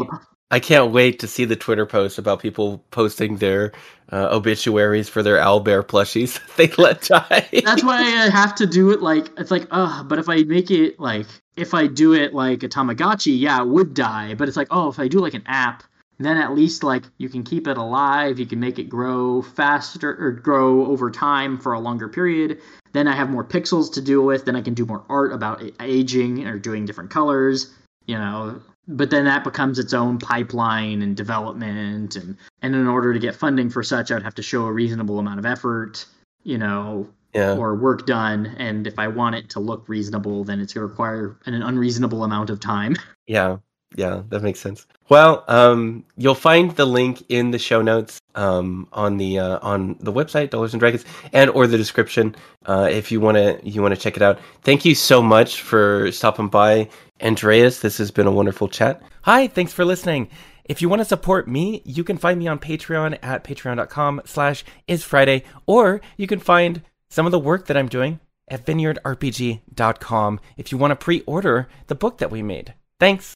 I can't wait to see the Twitter posts about people posting their uh, obituaries for their owlbear plushies they let die. That's why I have to do it like it's like, uh, but if I make it like if I do it like a Tamagotchi, yeah, it would die. But it's like, oh, if I do like an app, then at least like you can keep it alive, you can make it grow faster or grow over time for a longer period. Then I have more pixels to deal with. Then I can do more art about aging or doing different colors. You know, but then that becomes its own pipeline and development and and in order to get funding for such i'd have to show a reasonable amount of effort you know yeah. or work done and if i want it to look reasonable then it's going to require an unreasonable amount of time yeah yeah that makes sense well um, you'll find the link in the show notes um, on the uh, on the website dollars and dragons and or the description uh, if you want to you want to check it out thank you so much for stopping by Andreas, this has been a wonderful chat. Hi, thanks for listening. If you want to support me, you can find me on Patreon at patreon.com slash isfriday, or you can find some of the work that I'm doing at vineyardrpg.com if you want to pre-order the book that we made. Thanks.